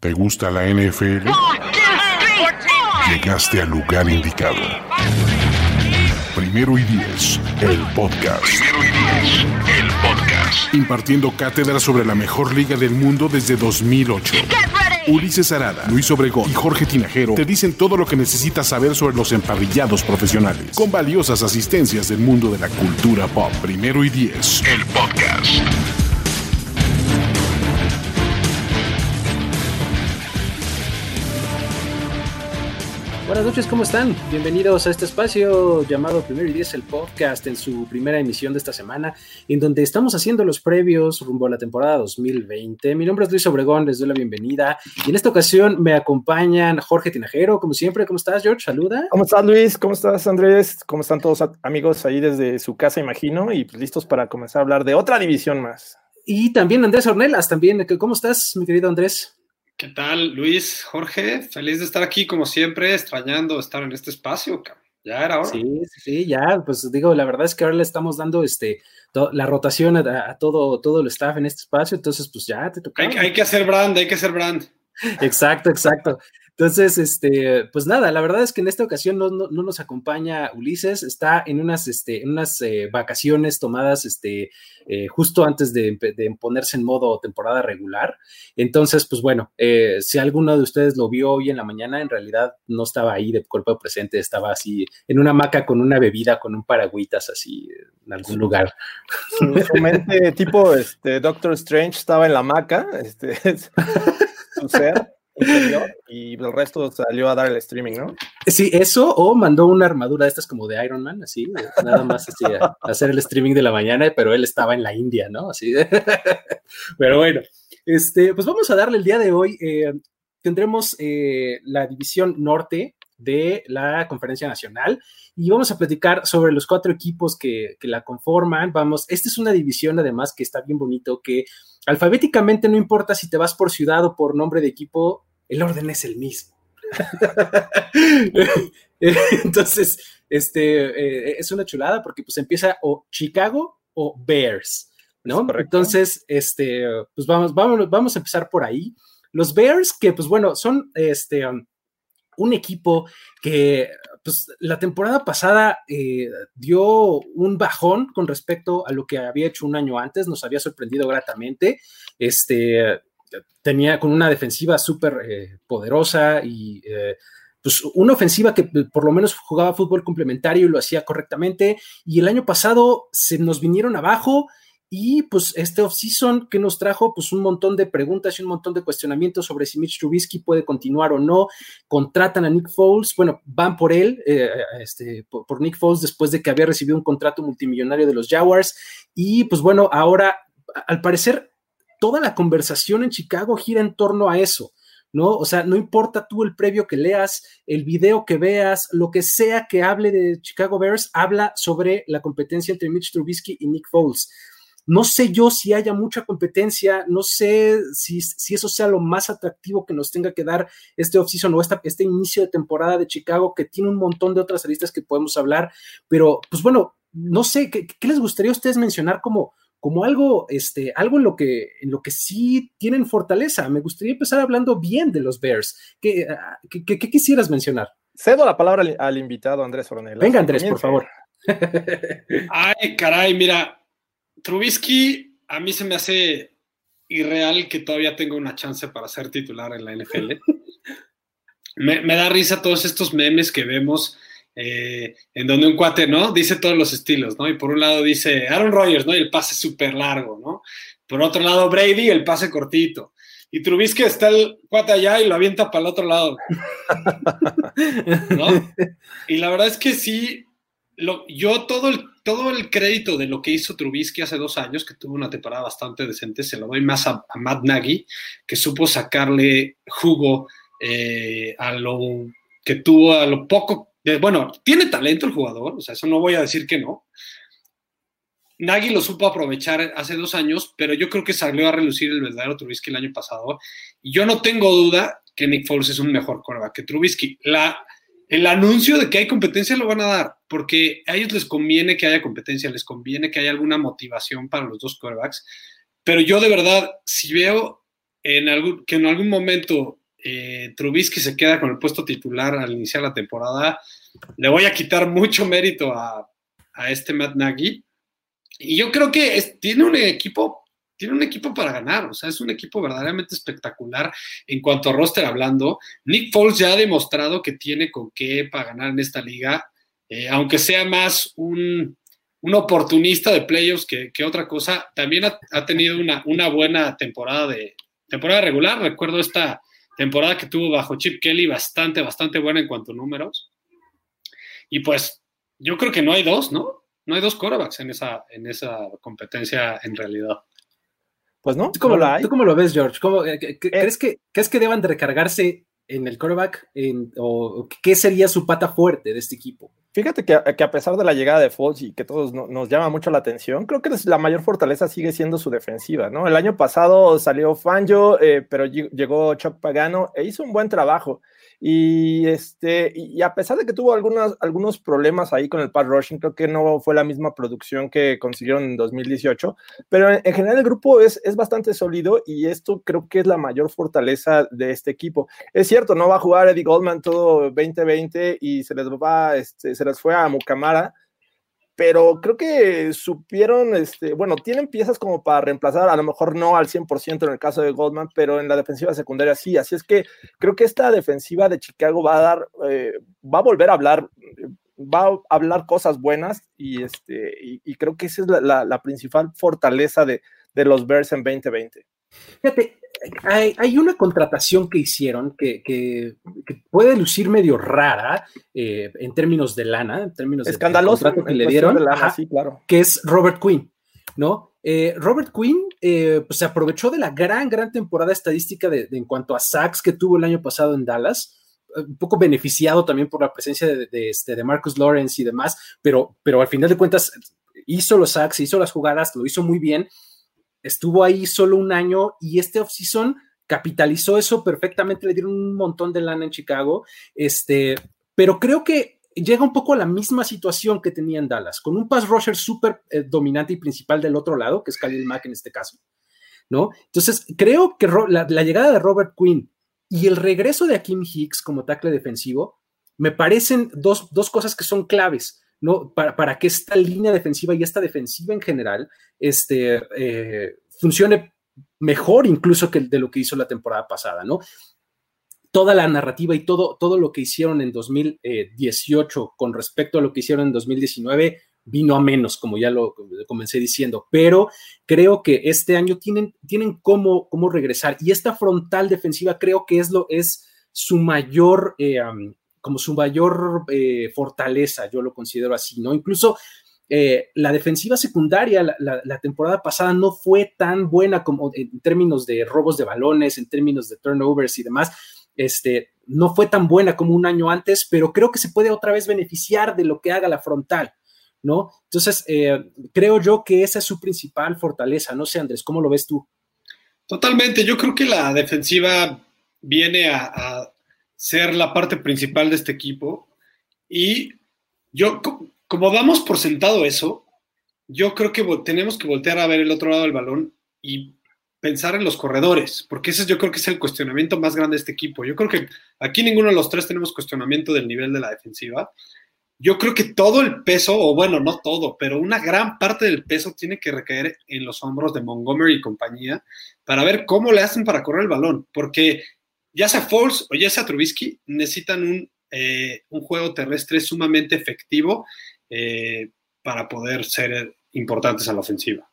¿Te gusta la NFL? Llegaste al lugar indicado. Primero y diez, el podcast. Primero y diez, el podcast. Impartiendo cátedra sobre la mejor liga del mundo desde 2008. Ulises Arada, Luis Obregón y Jorge Tinajero te dicen todo lo que necesitas saber sobre los emparrillados profesionales, con valiosas asistencias del mundo de la cultura pop. Primero y diez, el podcast. Buenas noches, ¿cómo están? Bienvenidos a este espacio llamado Primero y Diez, el podcast, en su primera emisión de esta semana, en donde estamos haciendo los previos rumbo a la temporada 2020. Mi nombre es Luis Obregón, les doy la bienvenida. Y en esta ocasión me acompañan Jorge Tinajero, como siempre. ¿Cómo estás, George? Saluda. ¿Cómo estás, Luis? ¿Cómo estás, Andrés? ¿Cómo están todos amigos ahí desde su casa, imagino? Y pues listos para comenzar a hablar de otra división más. Y también Andrés Ornelas, también. ¿Cómo estás, mi querido Andrés? ¿Qué tal, Luis, Jorge? Feliz de estar aquí, como siempre, extrañando estar en este espacio. Ya era hora. Sí, sí, ya, pues digo, la verdad es que ahora le estamos dando este la rotación a, todo, todo el staff en este espacio, entonces pues ya te toca. Hay, hay, que hacer brand, hay que hacer brand. Exacto, exacto. Entonces, este, pues nada, la verdad es que en esta ocasión no, nos acompaña Ulises, está en unas, este, en unas eh, vacaciones tomadas este, eh, justo antes de, ponerse en modo temporada regular. Entonces, pues bueno, eh, si alguno de ustedes lo vio hoy en la mañana, en realidad no estaba ahí de cuerpo presente, estaba así en una hamaca con una bebida, con un paragüitas así en algún lugar. Su, mente tipo este, Doctor Strange estaba en la hamaca, este, su y el resto salió a dar el streaming, ¿no? Sí, eso, o mandó una armadura de estas como de Iron Man, así, nada más hacer el streaming de la mañana, pero él estaba en la India, ¿no? Así. pero bueno, este, pues vamos a darle el día de hoy. Eh, tendremos eh, la división norte de la conferencia nacional y vamos a platicar sobre los cuatro equipos que, que, la conforman. Vamos, esta es una división además que está bien bonito, que alfabéticamente no importa si te vas por ciudad o por nombre de equipo, el orden es el mismo. Entonces, este, eh, es una chulada porque pues empieza o Chicago o Bears, ¿no? Entonces, este, pues vamos, vamos, vamos a empezar por ahí. Los Bears, que pues bueno, son este, um, un equipo que pues la temporada pasada eh, dio un bajón con respecto a lo que había hecho un año antes, nos había sorprendido gratamente. Este, tenía con una defensiva súper eh, poderosa y eh, pues una ofensiva que eh, por lo menos jugaba fútbol complementario y lo hacía correctamente. Y el año pasado se nos vinieron abajo y pues este offseason que nos trajo pues un montón de preguntas y un montón de cuestionamientos sobre si Mitch Trubisky puede continuar o no. Contratan a Nick Foles, bueno, van por él, este, por, por Nick Foles después de que había recibido un contrato multimillonario de los Jaguars. Y pues bueno, ahora al parecer toda la conversación en Chicago gira en torno a eso, ¿no? O sea, no importa tú el previo que leas, el video que veas, lo que sea que hable de Chicago Bears, habla sobre la competencia entre Mitch Trubisky y Nick Foles. No sé yo si haya mucha competencia, no sé si, si eso sea lo más atractivo que nos tenga que dar este offseason o este inicio de temporada de Chicago, que tiene un montón de otras aristas que podemos hablar, pero pues bueno, no sé, ¿qué, qué les gustaría a ustedes mencionar como, como algo, este, algo en lo que, en lo que sí tienen fortaleza. Me gustaría empezar hablando bien de los Bears. ¿Qué, ah, qué, quisieras mencionar? Cedo la palabra al, invitado Andrés Ornella. Venga, Andrés, por favor. Ay, caray, mira, Trubisky a mí se me hace irreal que todavía tenga una chance para ser titular en la NFL. me, me da risa todos estos memes que vemos eh, en donde un cuate, ¿no? Dice todos los estilos, ¿no? Y por un lado dice Aaron Rodgers, ¿no? Y el pase súper largo, ¿no? Por otro lado, Brady, el pase cortito. Y Trubisky está el cuate allá y lo avienta para el otro lado. ¿No? Y la verdad es que sí, lo, yo todo el, todo el crédito de lo que hizo Trubisky hace dos años, que tuvo una temporada bastante decente, se lo doy más a, Matt Nagy, que supo sacarle jugo eh, a lo que tuvo, a lo poco bueno, tiene talento el jugador, o sea, eso no voy a decir que no. Nagy lo supo aprovechar hace dos años, pero yo creo que salió a relucir el verdadero Trubisky el año pasado. Y yo no tengo duda que Nick Foles es un mejor coreback que Trubisky. La, el anuncio de que hay competencia lo van a dar, porque a ellos les conviene que haya competencia, les conviene que haya alguna motivación para los dos corebacks. Pero yo de verdad, si veo en algún, que en algún momento eh, Trubisky se queda con el puesto titular al iniciar la temporada, le voy a quitar mucho mérito a, este Matt Nagy. Y yo creo que tiene un equipo, tiene un equipo para ganar, o sea, es un equipo verdaderamente espectacular en cuanto a roster hablando. Nick Foles ya ha demostrado que tiene con qué para ganar en esta liga, eh, aunque sea más un, oportunista de playoffs que, otra cosa, también ha, tenido una, una, buena temporada de temporada regular. Recuerdo esta temporada que tuvo bajo Chip Kelly, bastante, bastante buena en cuanto a números. Y pues yo creo que no hay dos, ¿no? No hay dos quarterbacks en esa, en esa competencia en realidad. Pues no, ¿Tú cómo, lo, ¿tú cómo lo ves, George? Eh, eh. ¿crees, que, ¿Crees que deban de recargarse en el quarterback? ¿O qué sería su pata fuerte de este equipo? Fíjate que, a pesar de la llegada de Foles y que todos nos llama mucho la atención, creo que la mayor fortaleza sigue siendo su defensiva, ¿no? El año pasado salió Fangio, eh, pero llegó Chuck Pagano e hizo un buen trabajo. Y, este, y a pesar de que tuvo algunos, algunos problemas ahí con el pass rushing, creo que no fue la misma producción que consiguieron en 2018, pero en, general el grupo es, es bastante sólido y esto creo que es la mayor fortaleza de este equipo. Es cierto, no va a jugar Eddie Goldman todo 2020 y se les va, este, se les fue a Mucamara, pero creo que supieron, este, bueno, tienen piezas como para reemplazar, a lo mejor no al 100% en el caso de Goldman, pero en la defensiva secundaria sí, así es que creo que esta defensiva de Chicago va a dar, eh, va a volver a hablar, va a hablar cosas buenas y, este, y, creo que esa es la, principal fortaleza de, de los Bears en 2020. Fíjate, hay, una contratación que hicieron que, puede lucir medio rara eh, en términos de lana, en términos de contrato que le dieron, claro. que es Robert Quinn, ¿no? Eh, Robert Quinn eh, pues se aprovechó de la gran, gran temporada estadística de, en cuanto a sacks que tuvo el año pasado en Dallas, un poco beneficiado también por la presencia de, este, de Marcus Lawrence y demás, pero, pero al final de cuentas hizo los sacks, hizo las jugadas, lo hizo muy bien estuvo ahí solo un año y este offseason capitalizó eso perfectamente, le dieron un montón de lana en Chicago, este, pero creo que llega un poco a la misma situación que tenía en Dallas, con un pass rusher súper eh, dominante y principal del otro lado, que es Khalil Mack en este caso, ¿no? Entonces, creo que la, llegada de Robert Quinn y el regreso de Akim Hicks como tackle defensivo me parecen dos, dos cosas que son claves. ¿No? Para, para, que esta línea defensiva y esta defensiva en general este, eh, funcione mejor incluso que de lo que hizo la temporada pasada, ¿no? Toda la narrativa y todo, todo lo que hicieron en 2018 con respecto a lo que hicieron en 2019 vino a menos, como ya lo comencé diciendo, pero creo que este año tienen, tienen cómo, cómo regresar y esta frontal defensiva creo que es, lo, es su mayor eh, como su mayor eh, fortaleza, yo lo considero así, ¿no? Incluso eh, la defensiva secundaria la, temporada pasada no fue tan buena como en términos de robos de balones, en términos de turnovers y demás. Este, no fue tan buena como un año antes, pero creo que se puede otra vez beneficiar de lo que haga la frontal, ¿no? Entonces, eh, creo yo que esa es su principal fortaleza. No sé, Andrés, ¿cómo lo ves tú? Totalmente. Yo creo que la defensiva viene a ser la parte principal de este equipo. Y yo, como damos por sentado eso, yo creo que tenemos que voltear a ver el otro lado del balón y pensar en los corredores, porque ese yo creo que es el cuestionamiento más grande de este equipo. Yo creo que aquí ninguno de los tres tenemos cuestionamiento del nivel de la defensiva. Yo creo que todo el peso, o bueno, no todo, pero una gran parte del peso tiene que recaer en los hombros de Montgomery y compañía para ver cómo le hacen para correr el balón, porque ya sea Foles o ya sea Trubisky, necesitan un, eh, un juego terrestre sumamente efectivo eh, para poder ser importantes a la ofensiva.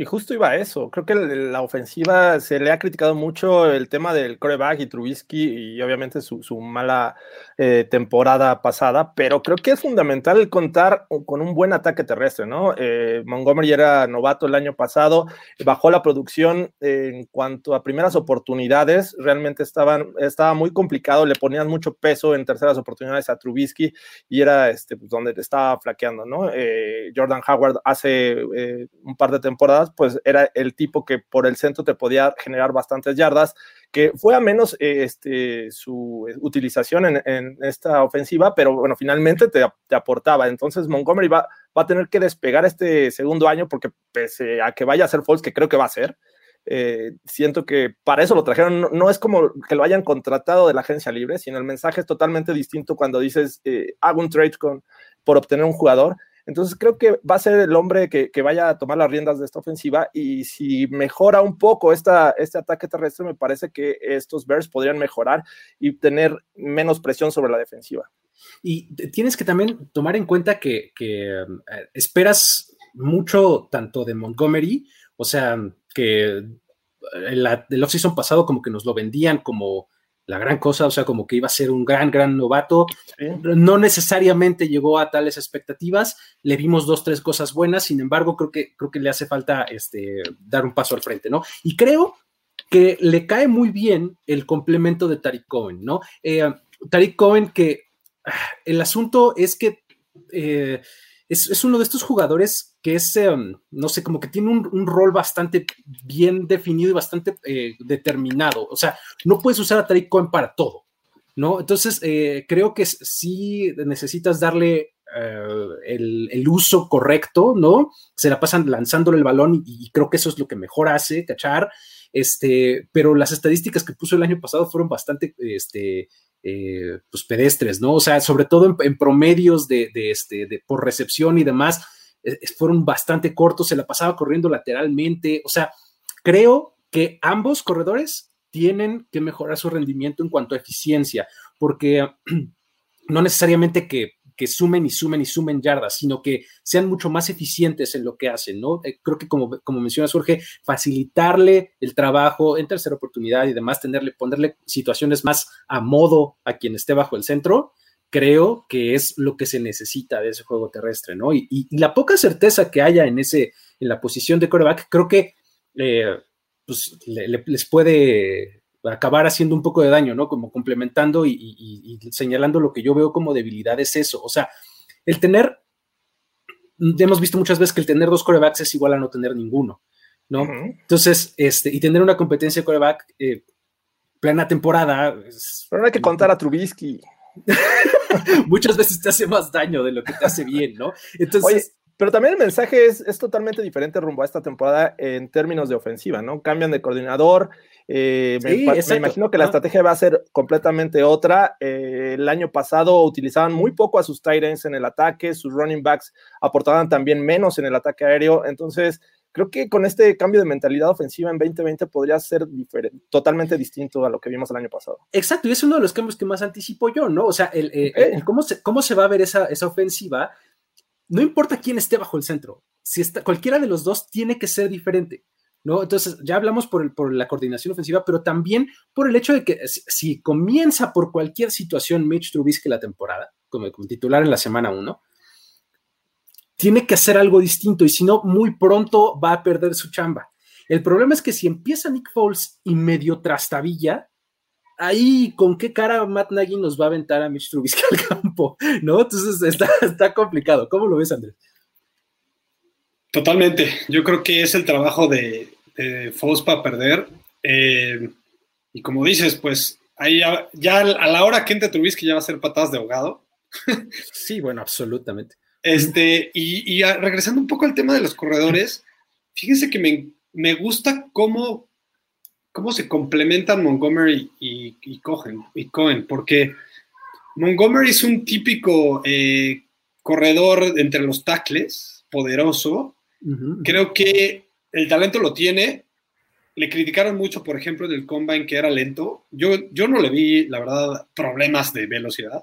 Y justo iba a eso. Creo que la ofensiva se le ha criticado mucho el tema del coreback y Trubisky y obviamente su, mala eh, temporada pasada, pero creo que es fundamental contar con un buen ataque terrestre, ¿no? Eh, Montgomery era novato el año pasado, bajó la producción en cuanto a primeras oportunidades, realmente estaban, estaba muy complicado, le ponían mucho peso en terceras oportunidades a Trubisky y era este, pues, donde estaba flaqueando, ¿no? Eh, Jordan Howard hace un par de temporadas pues era el tipo que por el centro te podía generar bastantes yardas, que fue a menos eh, este, su utilización en, esta ofensiva, pero bueno, finalmente te, aportaba. Entonces Montgomery va, va, a tener que despegar este segundo año porque pese a que vaya a ser false, que creo que va a ser, Eh, siento que para eso lo trajeron. No, es como que lo hayan contratado de la agencia libre, sino el mensaje es totalmente distinto cuando dices eh, hago un trade con, por obtener un jugador. Entonces creo que va a ser el hombre que, vaya a tomar las riendas de esta ofensiva y si mejora un poco esta, este ataque terrestre, me parece que estos Bears podrían mejorar y tener menos presión sobre la defensiva. Y tienes que también tomar en cuenta que, eh, esperas mucho tanto de Montgomery, o sea, que el, el off-season pasado como que nos lo vendían como la gran cosa, o sea, como que iba a ser un gran, gran novato. No necesariamente llegó a tales expectativas, le vimos dos, tres cosas buenas, sin embargo, creo que, creo que le hace falta este, dar un paso al frente, ¿no? Y creo que le cae muy bien el complemento de Tariq Cohen, ¿no? Eh, Tariq Cohen, que ah, el asunto es que eh, es, uno de estos jugadores que es, em, no sé, como que tiene un, rol bastante bien definido y bastante eh, determinado. O sea, no puedes usar a Tariq Cohen para todo, ¿no? Entonces, eh, creo que sí necesitas darle eh, el, uso correcto, ¿no? Se la pasan lanzándole el balón y, creo que eso es lo que mejor hace, cachar. Este, pero las estadísticas que puso el año pasado fueron bastante, este, eh, pues pedestres, ¿no? O sea, sobre todo en, promedios de, este, de, por recepción y demás, eh, fueron bastante cortos, se la pasaba corriendo lateralmente, o sea, creo que ambos corredores tienen que mejorar su rendimiento en cuanto a eficiencia, porque no necesariamente que que sumen y sumen y sumen yardas, sino que sean mucho más eficientes en lo que hacen, ¿no? Eh, creo que como, como menciona Jorge, facilitarle el trabajo en tercera oportunidad y demás, tenerle, ponerle situaciones más a modo a quien esté bajo el centro, creo que es lo que se necesita de ese juego terrestre, ¿no? Y, la poca certeza que haya en ese, en la posición de coreback, creo que eh, pues, les puede acabar haciendo un poco de daño, ¿no? Como complementando y, señalando lo que yo veo como debilidad es eso. O sea, el tener, hemos visto muchas veces que el tener dos corebacks es igual a no tener ninguno, ¿no? Entonces, este, y tener una competencia de coreback eh, plena temporada. Pero no hay que contar a Trubisky. muchas veces te hace más daño de lo que te hace bien, ¿no? Entonces. Pero también el mensaje es, es, totalmente diferente rumbo a esta temporada en términos de ofensiva, ¿no? Cambian de coordinador. Eh, me, imagino que la estrategia va a ser completamente otra. Eh, el año pasado utilizaban muy poco a sus tight ends en el ataque, sus running backs aportaban también menos en el ataque aéreo. Entonces, creo que con este cambio de mentalidad ofensiva en 2020 podría ser totalmente distinto a lo que vimos el año pasado. Exacto, y es uno de los cambios que más anticipo yo, ¿no? O sea, el, eh, cómo, se, cómo se va a ver esa, esa ofensiva no importa quién esté bajo el centro, si está, cualquiera de los dos tiene que ser diferente. ¿No? Entonces, ya hablamos por, por, la coordinación ofensiva, pero también por el hecho de que si, comienza por cualquier situación Mitch Trubisky la temporada, como, titular en la semana 1, tiene que hacer algo distinto y si no, muy pronto va a perder su chamba. El problema es que si empieza Nick Foles y medio trastabilla, ahí con qué cara Matt Nagy nos va a aventar a Mitch Trubisky al campo, ¿no? Entonces está, complicado. ¿Cómo lo ves, Andrés? Totalmente. Yo creo que es el trabajo de, de para perder. Eh, y como dices, pues ahí ya, a la hora que entre Trubisky ya va a ser patadas de ahogado. sí, bueno, absolutamente. Este, y, regresando un poco al tema de los corredores, fíjense que me, me gusta cómo cómo se complementan Montgomery y, Cohen, y Cohen, porque Montgomery es un típico eh, corredor entre los tackles, poderoso. Creo que el talento lo tiene. Le criticaron mucho, por ejemplo, en el combine que era lento. Yo, yo no le vi, la verdad, problemas de velocidad.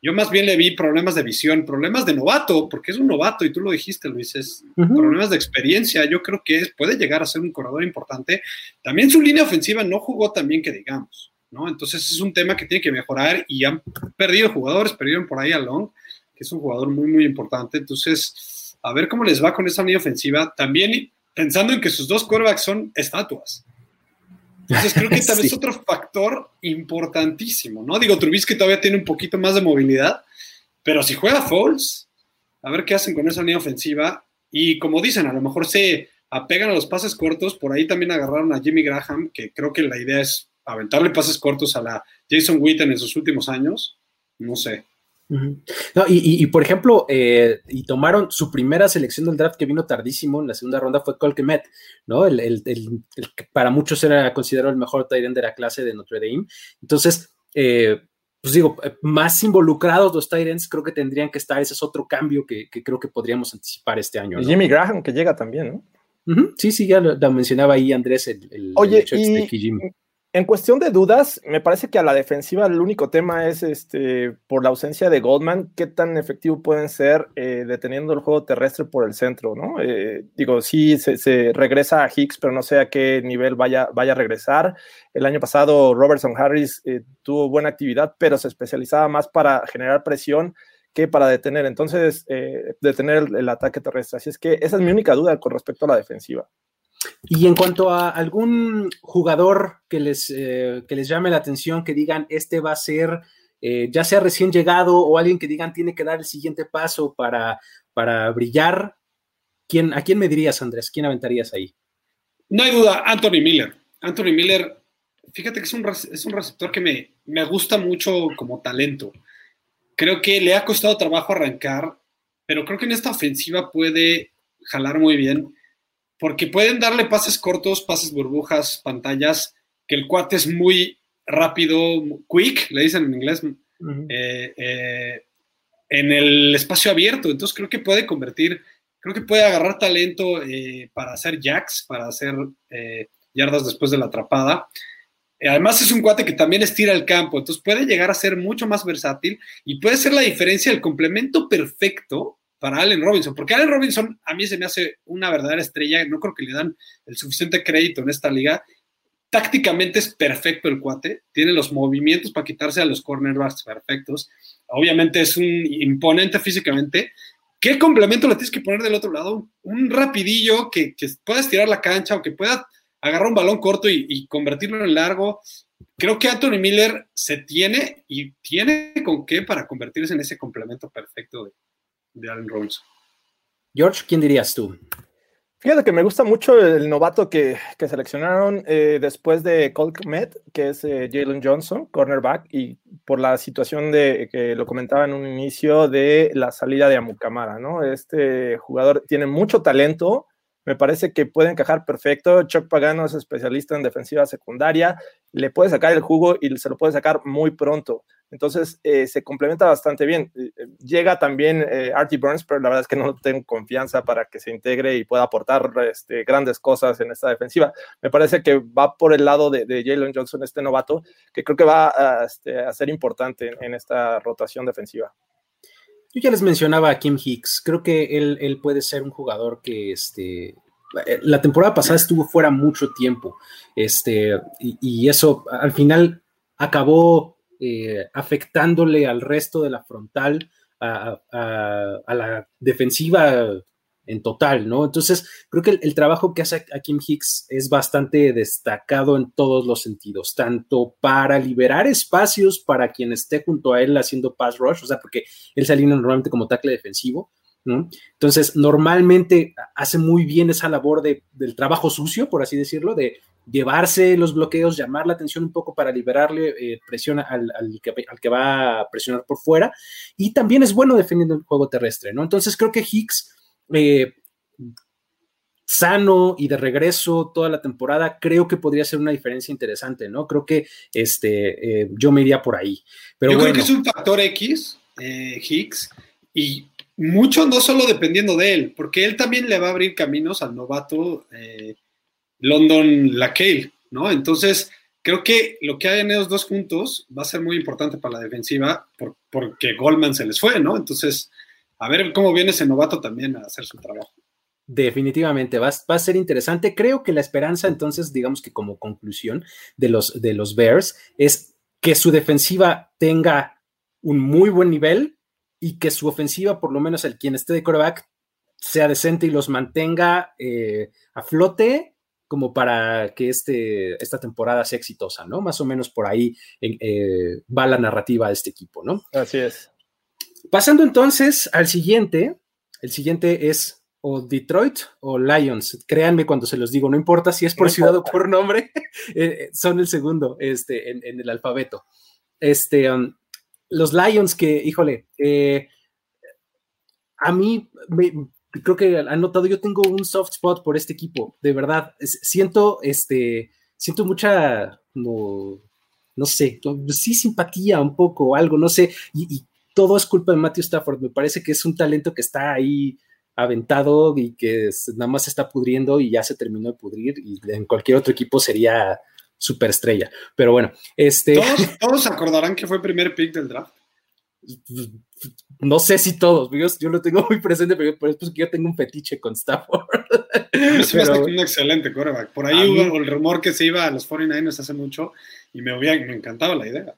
Yo más bien le vi problemas de visión, problemas de novato, porque es un novato y tú lo dijiste, Luis, es problemas de experiencia. Yo creo que puede llegar a ser un corredor importante. También su línea ofensiva no jugó tan bien que digamos, ¿no? Entonces es un tema que tiene que mejorar y han perdido jugadores, perdieron por ahí a Long, que es un jugador muy, muy importante. Entonces, a ver cómo les va con esa línea ofensiva. También pensando en que sus dos quarterbacks son estatuas. Entonces creo que también es otro factor importantísimo, ¿no? Digo, Trubisky todavía tiene un poquito más de movilidad, pero si juega Foles, a ver qué hacen con esa línea ofensiva. Y como dicen, a lo mejor se apegan a los pases cortos, por ahí también agarraron a Jimmy Graham, que creo que la idea es aventarle pases cortos a la Jason Witten en sus últimos años. No sé. No, y, por ejemplo, eh, y tomaron su primera selección del draft que vino tardísimo en la segunda ronda fue Colquemet, ¿no? El, el, que para muchos era considerado el mejor Tyrant de la clase de Notre Dame. Entonces, eh, pues digo, eh, más involucrados los Tyrants creo que tendrían que estar. Ese es otro cambio que, creo que podríamos anticipar este año. Y Jimmy Graham que llega también, ¿no? Sí, sí, ya lo, mencionaba ahí Andrés, el, Oye, y, en cuestión de dudas, me parece que a la defensiva el único tema es este por la ausencia de Goldman, qué tan efectivo pueden ser eh, deteniendo el juego terrestre por el centro, ¿no? Eh, digo, sí, se, regresa a Hicks, pero no sé a qué nivel vaya, vaya a regresar. El año pasado Robertson Harris eh, tuvo buena actividad, pero se especializaba más para generar presión que para detener, entonces, detener el ataque terrestre. Así es que esa es mi única duda con respecto a la defensiva. Y en cuanto a algún jugador que les, eh, que les llame la atención, que digan, este va a ser, eh, ya sea recién llegado o alguien que digan, tiene que dar el siguiente paso para, para brillar, ¿quién, ¿a quién me dirías, Andrés? ¿Quién aventarías ahí? No hay duda, Anthony Miller. Anthony Miller, fíjate que es un, es un receptor que me, me gusta mucho como talento. Creo que le ha costado trabajo arrancar, pero creo que en esta ofensiva puede jalar muy bien porque pueden darle pases cortos, pases burbujas, pantallas, que el cuate es muy rápido, quick, le dicen en inglés, eh, eh, en el espacio abierto. Entonces creo que puede convertir, creo que puede agarrar talento eh, para hacer jacks, para hacer yardas después de la atrapada. Además es un cuate que también estira el campo, entonces puede llegar a ser mucho más versátil y puede ser la diferencia, el complemento perfecto para Allen Robinson, porque Allen Robinson a mí se me hace una verdadera estrella, no creo que le dan el suficiente crédito en esta liga. Tácticamente es perfecto el cuate, tiene los movimientos para quitarse a los cornerbacks perfectos. Obviamente es un imponente físicamente. ¿Qué complemento le tienes que poner del otro lado? Un rapidillo que, que pueda estirar la cancha o que pueda agarrar un balón corto y, convertirlo en largo. Creo que Anthony Miller se tiene y tiene con qué para convertirse en ese complemento perfecto de Allen Robinson. George, ¿quién dirías tú? Fíjate que me gusta mucho el novato que, seleccionaron eh, después de Colt Met, que es eh, Jalen Johnson, cornerback, y por la situación de que lo comentaba en un inicio de la salida de Amukamara, ¿no? Este jugador tiene mucho talento, me parece que puede encajar perfecto. Chuck Pagano es especialista en defensiva secundaria, le puede sacar el jugo y se lo puede sacar muy pronto. Entonces eh, se complementa bastante bien. Eh, eh, llega también Artie Burns, pero la verdad es que no tengo confianza para que se integre y pueda aportar este, grandes cosas en esta defensiva. Me parece que va por el lado de, Jalen Johnson, este novato, que creo que va a, este, ser importante en, esta rotación defensiva. Yo ya les mencionaba a Kim Hicks. Creo que él, puede ser un jugador que este, la temporada pasada estuvo fuera mucho tiempo. Y eso al final acabó eh, afectándole al resto de la frontal, a, la defensiva en total, ¿no? Entonces, creo que el, trabajo que hace a Kim Hicks es bastante destacado en todos los sentidos, tanto para liberar espacios para quien esté junto a él haciendo pass rush, o sea, porque él sale normalmente como tackle defensivo, ¿no? Entonces, normalmente hace muy bien esa labor de, del trabajo sucio, por así decirlo, de llevarse los bloqueos, llamar la atención un poco para liberarle eh, presión al, que, va a presionar por fuera. Y también es bueno defendiendo el juego terrestre, ¿no? Entonces creo que Hicks, eh, sano y de regreso toda la temporada, creo que podría ser una diferencia interesante, ¿no? Creo que este, eh, yo me iría por ahí. Pero yo creo que es un factor X, Hicks, y mucho no solo dependiendo de él, porque él también le va a abrir caminos al novato. London Lacale, ¿no? Entonces, creo que lo que hay en ellos dos juntos va a ser muy importante para la defensiva porque Goldman se les fue, ¿no? Entonces, a ver cómo viene ese novato también a hacer su trabajo. Definitivamente, va, a ser interesante. Creo que la esperanza, entonces, digamos que como conclusión de los, de los Bears, es que su defensiva tenga un muy buen nivel y que su ofensiva, por lo menos el quien esté de quarterback, sea decente y los mantenga eh, a flote como para que este, esta temporada sea exitosa, ¿no? Más o menos por ahí eh, va la narrativa de este equipo, ¿no? Así es. Pasando entonces al siguiente, el siguiente es o Detroit o Lions. Créanme cuando se los digo, no importa si es por ciudad o por nombre, eh, son el segundo este, en, el alfabeto. Este, um, los Lions que, híjole, eh, a mí creo que han notado, yo tengo un soft spot por este equipo, de verdad. siento, este, siento mucha, no, no sé, sí simpatía un poco, algo, no sé, y, todo es culpa de Matthew Stafford. Me parece que es un talento que está ahí aventado y que nada más se está pudriendo y ya se terminó de pudrir y en cualquier otro equipo sería superestrella. Pero bueno, este... ¿Todos, todos acordarán que fue el primer pick del draft no sé si todos, yo, lo tengo muy presente, pero por eso que yo tengo un fetiche con Stafford. pero, un excelente coreback. Por ahí hubo el rumor que se iba a los 49ers hace mucho y me, me encantaba la idea.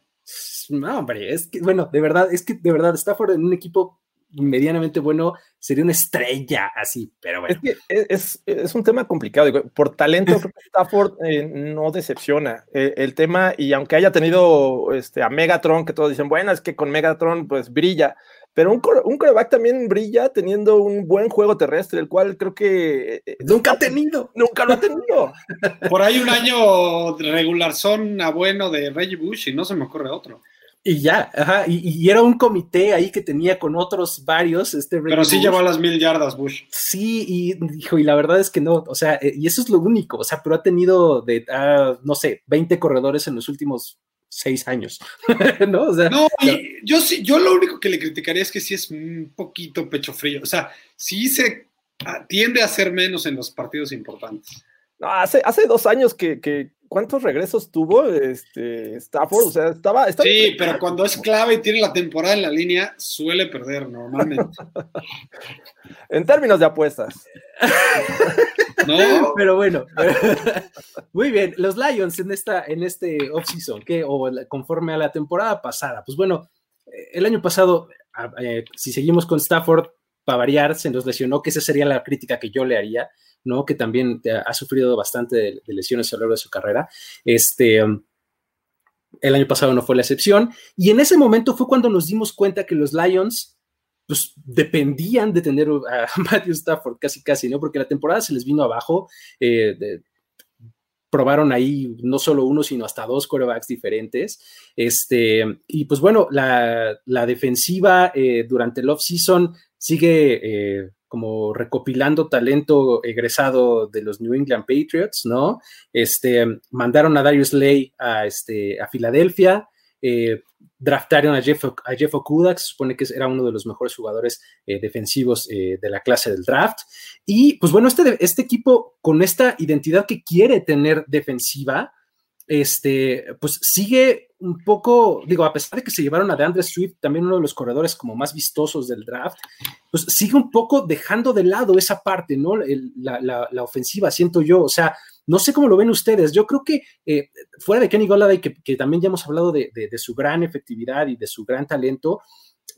No, hombre, es que, bueno, de verdad, es que de verdad, Stafford en un equipo medianamente bueno, sería una estrella así, pero bueno. Es, es, un tema complicado. Por talento, Stafford eh, no decepciona. Eh, el tema, y aunque haya tenido este, a Megatron, que todos dicen, bueno, es que con Megatron pues brilla, pero un, un coreback también brilla teniendo un buen juego terrestre, el cual creo que... Eh, nunca ha tenido. Nunca lo ha tenido. Por ahí un año regular son a bueno de Reggie Bush y no se me ocurre otro. Y ya, ajá, y, era un comité ahí que tenía con otros varios. Este Pero sí llevó a las mil yardas, Bush. Sí, y dijo, y la verdad es que no, o sea, eh, y eso es lo único, o sea, pero ha tenido de, ah, no sé, 20 corredores en los últimos seis años, ¿no? O sea, no, yo sí, yo lo único que le criticaría es que sí es un poquito pecho frío, o sea, sí se tiende a hacer menos en los partidos importantes. No, hace, hace dos años que, que ¿cuántos regresos tuvo este Stafford? O sea, estaba, Sí, pero cuando es clave y tiene la temporada en la línea, suele perder normalmente. en términos de apuestas. no. Pero bueno. Muy bien, los Lions en esta en este offseason, que o conforme a la temporada pasada, pues bueno, eh, el año pasado eh, si seguimos con Stafford para variar, se nos lesionó, que esa sería la crítica que yo le haría ¿no? Que también ha sufrido bastante de, lesiones a lo largo de su carrera. Este, um, el año pasado no fue la excepción. Y en ese momento fue cuando nos dimos cuenta que los Lions pues dependían de tener a Matthew Stafford casi casi, ¿no? Porque la temporada se les vino abajo, eh, probaron ahí no solo uno, sino hasta dos quarterbacks diferentes. Este, y pues bueno, la, defensiva eh, durante el off-season sigue eh, como recopilando talento egresado de los New England Patriots, ¿no? Este, mandaron a Darius Lay a, este, a Filadelfia, eh, draftaron a Jeff, a Jeff Okuda, que se supone que era uno de los mejores jugadores eh, defensivos eh, de la clase del draft. Y pues bueno, este, este equipo con esta identidad que quiere tener defensiva, este, pues sigue un poco, digo, a pesar de que se llevaron a DeAndre Swift, también uno de los corredores como más vistosos del draft, pues sigue un poco dejando de lado esa parte, ¿no? la, ofensiva, siento yo, o sea, no sé cómo lo ven ustedes, yo creo que eh, fuera de Kenny Golladay, que, que, también ya hemos hablado de, de, su gran efectividad y de su gran talento,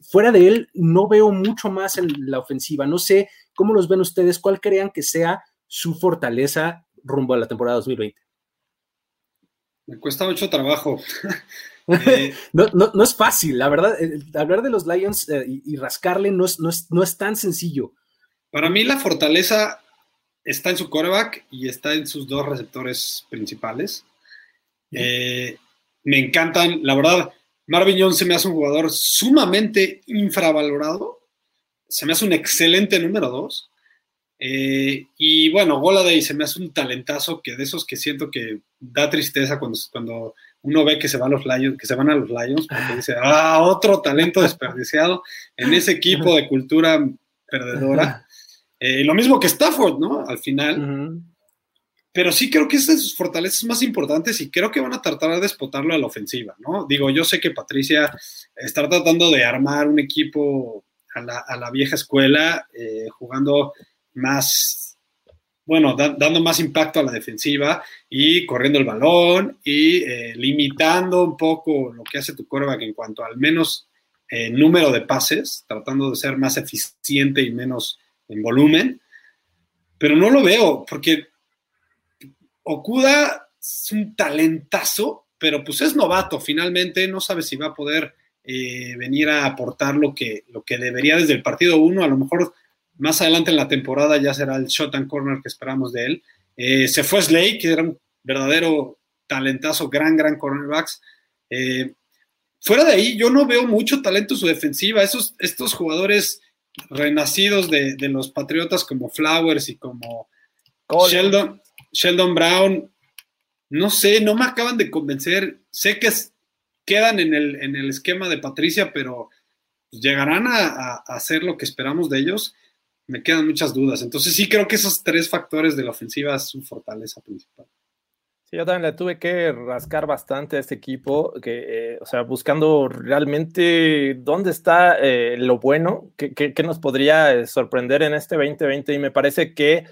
fuera de él no veo mucho más en la ofensiva, no sé cómo los ven ustedes, cuál crean que sea su fortaleza rumbo a la temporada 2020. Me cuesta mucho trabajo. Eh, no, es fácil, la verdad. hablar de los Lions eh, y, rascarle no es, no, es, tan sencillo. Para mí la fortaleza está en su coreback y está en sus dos receptores principales. Eh, me encantan, la verdad, Marvin Jones se me hace un jugador sumamente infravalorado. Se me hace un excelente número dos. Eh, y bueno, Goladay se me hace un talentazo que de esos que siento que da tristeza cuando, cuando uno ve que se van los Lions, que se van a los Lions, porque dice, ah, otro talento desperdiciado en ese equipo de cultura perdedora. Eh, lo mismo que Stafford, ¿no? Al final. Pero sí creo que es de sus fortalezas más importantes y creo que van a tratar de despotarlo a la ofensiva, ¿no? Digo, yo sé que Patricia está tratando de armar un equipo a la, vieja escuela, eh, jugando más, bueno, dando más impacto a la defensiva y corriendo el balón y eh, limitando un poco lo que hace tu coreback en cuanto al menos eh, número de pases, tratando de ser más eficiente y menos en volumen. Pero no lo veo, porque Okuda es un talentazo, pero pues es novato finalmente, no sabe si va a poder eh, venir a aportar lo que, lo que debería desde el partido 1, a lo mejor más adelante en la temporada ya será el shot and corner que esperamos de él. Eh, se fue Slade, que era un verdadero talentazo, gran, gran cornerbacks. Eh, fuera de ahí, yo no veo mucho talento en su defensiva. Esos, estos jugadores renacidos de, los Patriotas como Flowers y como Sheldon, Sheldon Brown, no sé, no me acaban de convencer. Sé que quedan en el, en el esquema de Patricia, pero llegarán a, hacer lo que esperamos de ellos. Me quedan muchas dudas. Entonces sí creo que esos tres factores de la ofensiva es su fortaleza principal. Sí, yo también le tuve que rascar bastante a este equipo, que, eh, o sea, buscando realmente dónde está eh, lo bueno, qué, nos podría eh, sorprender en este 2020 y me parece que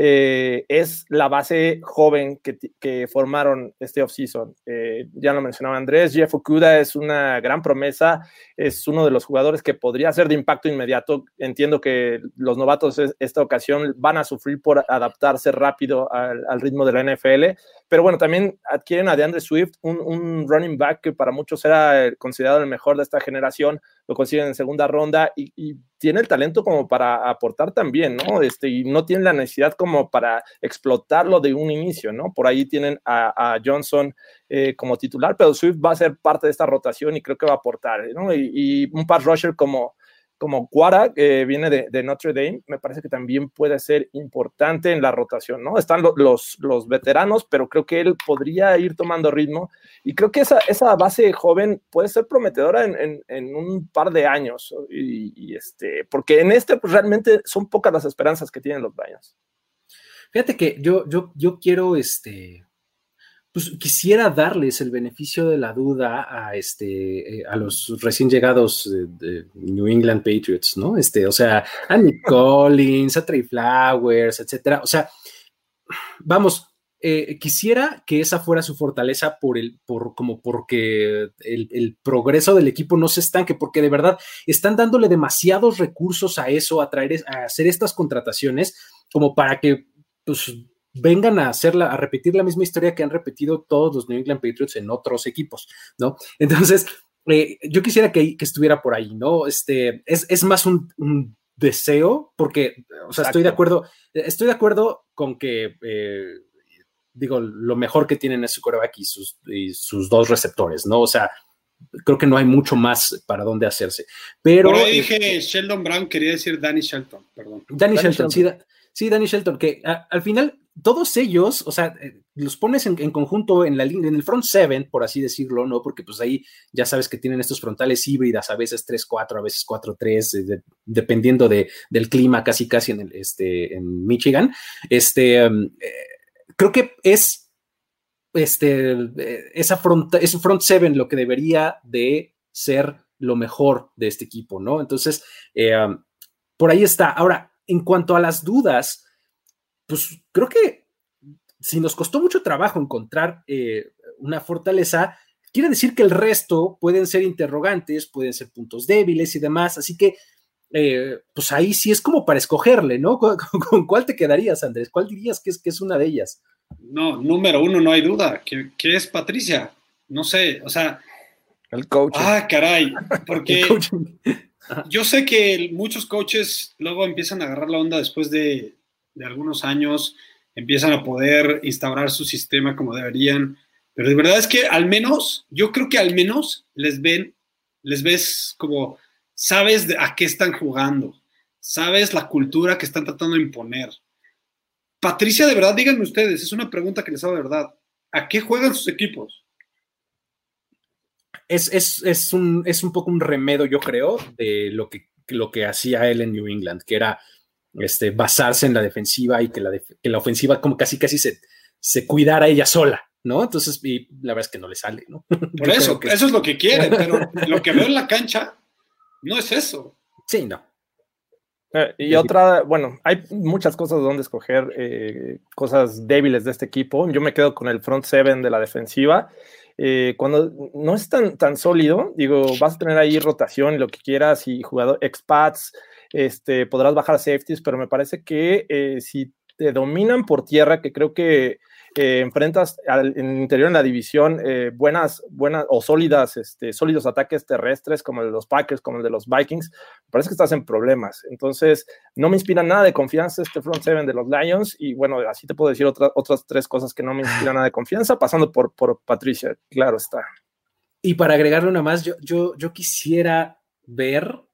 eh, es la base joven que, formaron este offseason. Eh, ya lo mencionaba Andrés, Jeff Okuda es una gran promesa, es uno de los jugadores que podría ser de impacto inmediato. Entiendo que los novatos esta ocasión van a sufrir por adaptarse rápido al, al ritmo de la NFL, pero bueno, también adquieren a DeAndre Swift, un, running back que para muchos era considerado el mejor de esta generación, lo consiguen en segunda ronda y, tiene el talento como para aportar también, ¿no? Este, y no tiene la necesidad como para explotarlo de un inicio, ¿no? Por ahí tienen a, Johnson eh, como titular, pero Swift va a ser parte de esta rotación y creo que va a aportar, ¿no? Y, y un pass rusher como como Cuara, que viene de, Notre Dame, me parece que también puede ser importante en la rotación, ¿no? Están los, los veteranos, pero creo que él podría ir tomando ritmo y creo que esa, esa base joven puede ser prometedora en, en, un par de años, y, este, porque en este pues, realmente son pocas las esperanzas que tienen los Lions. Fíjate que yo, yo, yo quiero, este, pues quisiera darles el beneficio de la duda a este eh, a los recién llegados de, New England Patriots, ¿no? Este, o sea, a Nick Collins, a Trey Flowers, etcétera. O sea, vamos, eh, quisiera que esa fuera su fortaleza por el, por como porque el, el, progreso del equipo no se estanque, porque de verdad están dándole demasiados recursos a eso, a traer, a hacer estas contrataciones, como para que pues vengan a hacerla, a repetir la misma historia que han repetido todos los New England Patriots en otros equipos, ¿no? Entonces, eh, yo quisiera que, estuviera por ahí, ¿no? Este, es, más un, deseo, porque, o sea, estoy de acuerdo, estoy de acuerdo con que, eh, digo, lo mejor que tienen es su coreback y sus, sus dos receptores, ¿no? O sea, creo que no hay mucho más para dónde hacerse. Pero. Por dije este Sheldon Brown, quería decir Danny Shelton, perdón. Danny, Shelton, sí, sí, Danny Shelton, que al final todos ellos, o sea, eh, los pones en, conjunto en la línea, en el front seven, por así decirlo, ¿no? Porque pues ahí ya sabes que tienen estos frontales híbridas, a veces 3-4, a veces 4-3, eh, dependiendo de, del clima, casi casi en, el, este, en Michigan. Este, em, eh, creo que es este, esa front, ese front seven lo que debería de ser lo mejor de este equipo, ¿no? Entonces, em, por ahí está. Ahora, en cuanto a las dudas, pues creo que si nos costó mucho trabajo encontrar eh, una fortaleza, quiere decir que el resto pueden ser interrogantes, pueden ser puntos débiles y demás. Así que, eh, pues ahí sí es como para escogerle, ¿no? ¿Con, cuál te quedarías, Andrés? ¿Cuál dirías que es, que es una de ellas? No, número uno, no hay duda. ¿Qué, es Patricia? No sé, o sea. El coach. Ah, caray, porque yo sé que muchos coaches luego empiezan a agarrar la onda después de, de algunos años empiezan a poder instaurar su sistema como deberían. Pero de verdad es que al menos, yo creo que al menos les ven, les ves como, sabes a qué están jugando, sabes la cultura que están tratando de imponer. Patricia, de verdad, díganme ustedes, es una pregunta que les hago de verdad. ¿A qué juegan sus equipos? Es, es, un, es un poco un remedio, yo creo, de lo que, lo que hacía él en New England, que era este, basarse en la defensiva y que la, la ofensiva como casi casi se, se cuidara ella sola, ¿no? Entonces, y la verdad es que no le sale, ¿no? Por eso, eso es lo que quieren, pero lo que veo en la cancha no es eso. Sí, no. Eh, y otra, bueno, hay muchas cosas donde escoger, eh, cosas débiles de este equipo. Yo me quedo con el front seven de la defensiva. Eh, cuando no es tan, tan sólido, digo, vas a tener ahí rotación, lo que quieras, y jugador expats, este, podrás bajar safeties, pero me parece que eh, si te dominan por tierra, que creo que eh, enfrentas en el interior en la división eh, buenas, buenas o sólidas, este, sólidos ataques terrestres como el de los Packers, como el de los Vikings, me parece que estás en problemas. Entonces, no me inspira nada de confianza este front seven de los Lions y bueno, así te puedo decir otras otras tres cosas que no me inspiran nada de confianza, pasando por, por Patricia, claro está. Y para agregarle una más, yo, yo, yo quisiera ver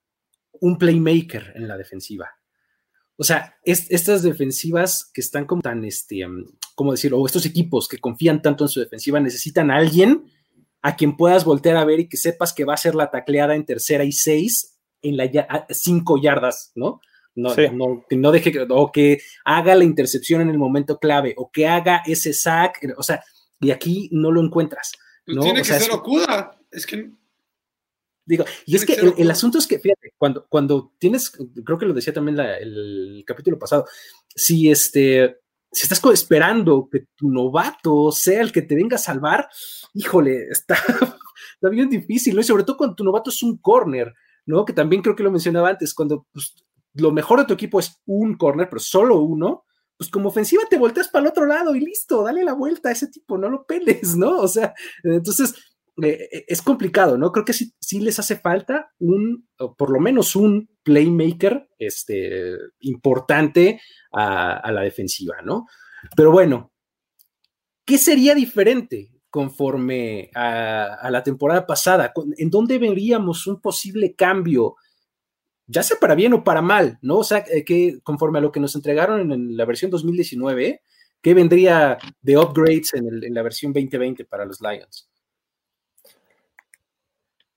un playmaker en la defensiva. O sea, estas defensivas que están como tan, este, ¿cómo decirlo? O estos equipos que confían tanto en su defensiva necesitan a alguien a quien puedas voltear a ver y que sepas que va a ser la tacleada en tercera y seis en la cinco yardas, ¿no? No, no, que no deje o que haga la intercepción en el momento clave, o que haga ese sack, o sea, y aquí no lo encuentras. Pues ¿no? tiene que ser Okuda, es que Digo, y es que el, asunto es que, fíjate, cuando, cuando tienes, creo que lo decía también el capítulo pasado, si este, si estás esperando que tu novato sea el que te venga a salvar, híjole, está, está bien difícil, ¿no? Y sobre todo cuando tu novato es un corner, ¿no? Que también creo que lo mencionaba antes, cuando pues, lo mejor de tu equipo es un corner, pero solo uno, pues como ofensiva te volteas para el otro lado y listo, dale la vuelta a ese tipo, no lo peles, ¿no? O sea, entonces eh, eh, es complicado, ¿no? Creo que sí, les hace falta un, por lo menos un playmaker este, importante a, la defensiva, ¿no? Pero bueno, ¿qué sería diferente conforme a, la temporada pasada? ¿En dónde veríamos un posible cambio? Ya sea para bien o para mal, ¿no? O sea, eh, que conforme a lo que nos entregaron en, la versión 2019, ¿qué vendría de upgrades en la versión 2020 para los Lions?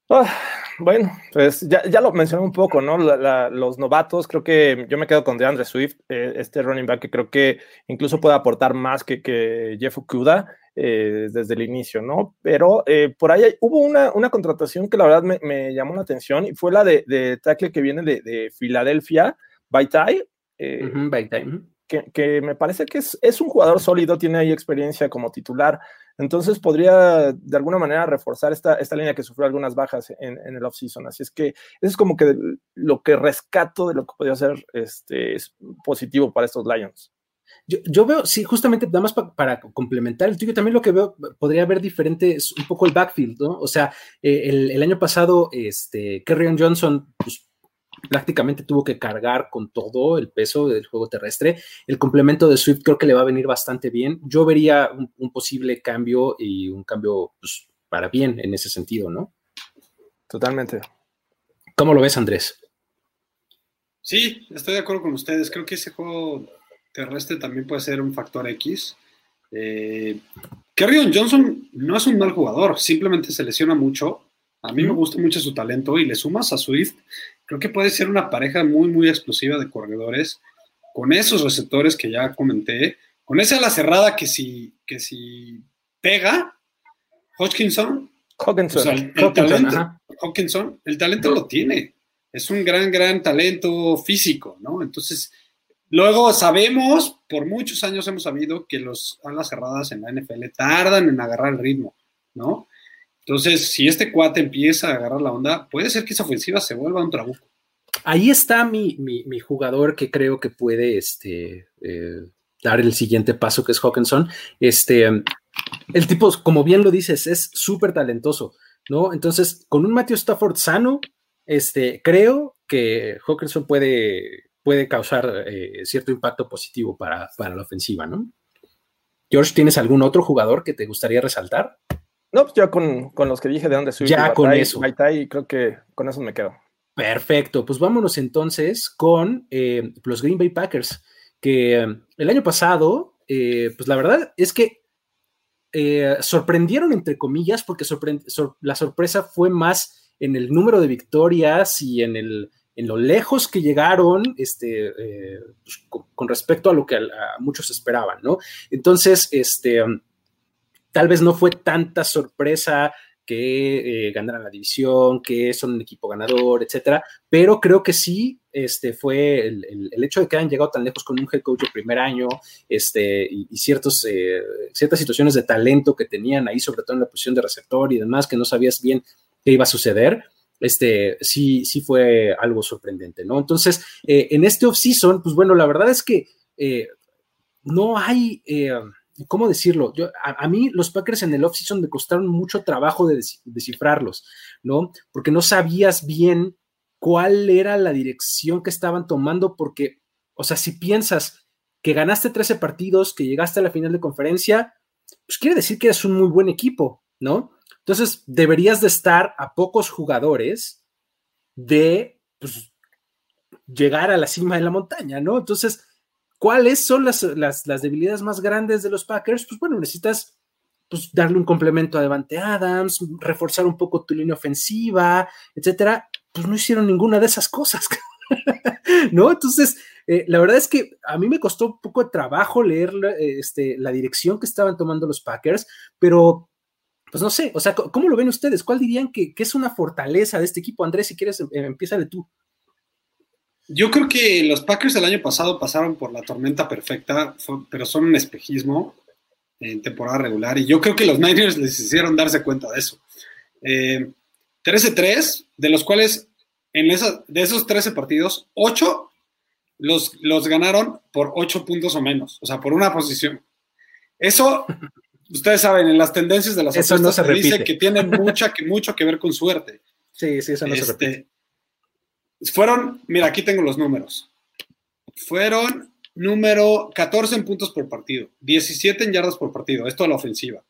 Ah, bueno, pues ya, lo mencioné un poco, ¿no? los novatos, creo que yo me quedo con DeAndre Swift, eh, este running back que creo que incluso puede aportar más que, que Jeff Okuda eh, desde el inicio, ¿no? Pero eh, por ahí hubo una, una, contratación que la verdad me, llamó la atención y fue la de, de tackle que viene de, de Filadelfia, Baitai. Baitai que, me parece que es, es, un jugador sólido, tiene ahí experiencia como titular, entonces podría de alguna manera reforzar esta, esta línea que sufrió algunas bajas en, en el offseason. Así es que eso es como que lo que rescato de lo que podría ser este, es positivo para estos Lions. Yo, yo, veo, sí, justamente nada más para complementar el tuyo, también lo que veo podría haber diferente es un poco el backfield, ¿no? O sea, eh, el, el, año pasado, este, Kerryon Johnson, pues, prácticamente tuvo que cargar con todo el peso del juego terrestre. El complemento de Swift creo que le va a venir bastante bien. Yo vería un, posible cambio y un cambio pues, para bien en ese sentido, ¿no? Totalmente. ¿Cómo lo ves, Andrés? Sí, estoy de acuerdo con ustedes. Creo que ese juego terrestre también puede ser un factor X. Eh, Johnson no es un mal jugador, simplemente se lesiona mucho. A mí me gusta mucho su talento y le sumas a Swift creo que puede ser una pareja muy, muy explosiva de corredores, con esos receptores que ya comenté, con esa ala cerrada que si, que si pega, Hodgkinson, Hawkinson, el, talento, el talento lo tiene. Es un gran, gran talento físico, ¿no? Entonces, luego sabemos, por muchos años hemos sabido que los alas cerradas en la NFL tardan en agarrar el ritmo, ¿no? Entonces, si este cuate empieza a agarrar la onda, puede ser que esa ofensiva se vuelva un trabuco. Ahí está mi, jugador que creo que puede este, eh, dar el siguiente paso, que es Hawkinson. Este, el tipo, como bien lo dices, es súper talentoso, ¿no? Entonces, con un Matthew Stafford sano, este, creo que Hawkinson puede, puede causar eh, cierto impacto positivo para, para la ofensiva, ¿no? George, ¿tienes algún otro jugador que te gustaría resaltar? No, pues ya con, los que dije de dónde soy. Ya con eso. y creo que con eso me quedo. Perfecto, pues vámonos entonces con eh, los Green Bay Packers, que eh, el año pasado, eh, pues la verdad es que sorprendieron entre comillas, porque la sorpresa fue más en el número de victorias y en, el, en lo lejos que llegaron este, pues, con, respecto a lo que muchos esperaban, ¿no? Entonces, este Tal vez no fue tanta sorpresa que eh, ganaran la división, que son un equipo ganador, etcétera, pero creo que sí este, fue el, hecho de que hayan llegado tan lejos con un head coach de primer año este, y, ciertos, eh, ciertas situaciones de talento que tenían ahí, sobre todo en la posición de receptor y demás, que no sabías bien qué iba a suceder. Este, sí, sí fue algo sorprendente, ¿no? Entonces, eh, en este off-season, pues bueno, la verdad es que no hay ¿cómo decirlo? Yo, a, mí los Packers en el offseason me costaron mucho trabajo de descifrarlos, ¿no? Porque no sabías bien cuál era la dirección que estaban tomando, porque, o sea, si piensas que ganaste 13 partidos, que llegaste a la final de conferencia, pues quiere decir que eres un muy buen equipo, ¿no? Entonces, deberías de estar a pocos jugadores de pues, llegar a la cima de la montaña, ¿no? Entonces, ¿cuáles son las, las, debilidades más grandes de los Packers? Pues bueno, necesitas pues, darle un complemento a Devante Adams, reforzar un poco tu línea ofensiva, etcétera. Pues no hicieron ninguna de esas cosas, ¿no? Entonces, eh, la verdad es que a mí me costó un poco de trabajo leer este, la dirección que estaban tomando los Packers, pero pues no sé, o sea, ¿cómo lo ven ustedes? ¿Cuál dirían que, es una fortaleza de este equipo? Andrés, si quieres, em, empieza de tú. Yo creo que los Packers el año pasado pasaron por la tormenta perfecta, pero son un espejismo en temporada regular y yo creo que los Niners les hicieron darse cuenta de eso. 13-3, eh, de los cuales en esa, de esos 13 partidos, 8 los, los ganaron por 8 puntos o menos, o sea, por una posición. Eso, ustedes saben, en las tendencias de las eso no se, dice que tiene mucha, que, mucho que ver con suerte. Sí, sí, eso no se este, repite. Fueron, mira, aquí tengo los números. Fueron número 14 en puntos por partido, 17 en yardas por partido, esto a la ofensiva.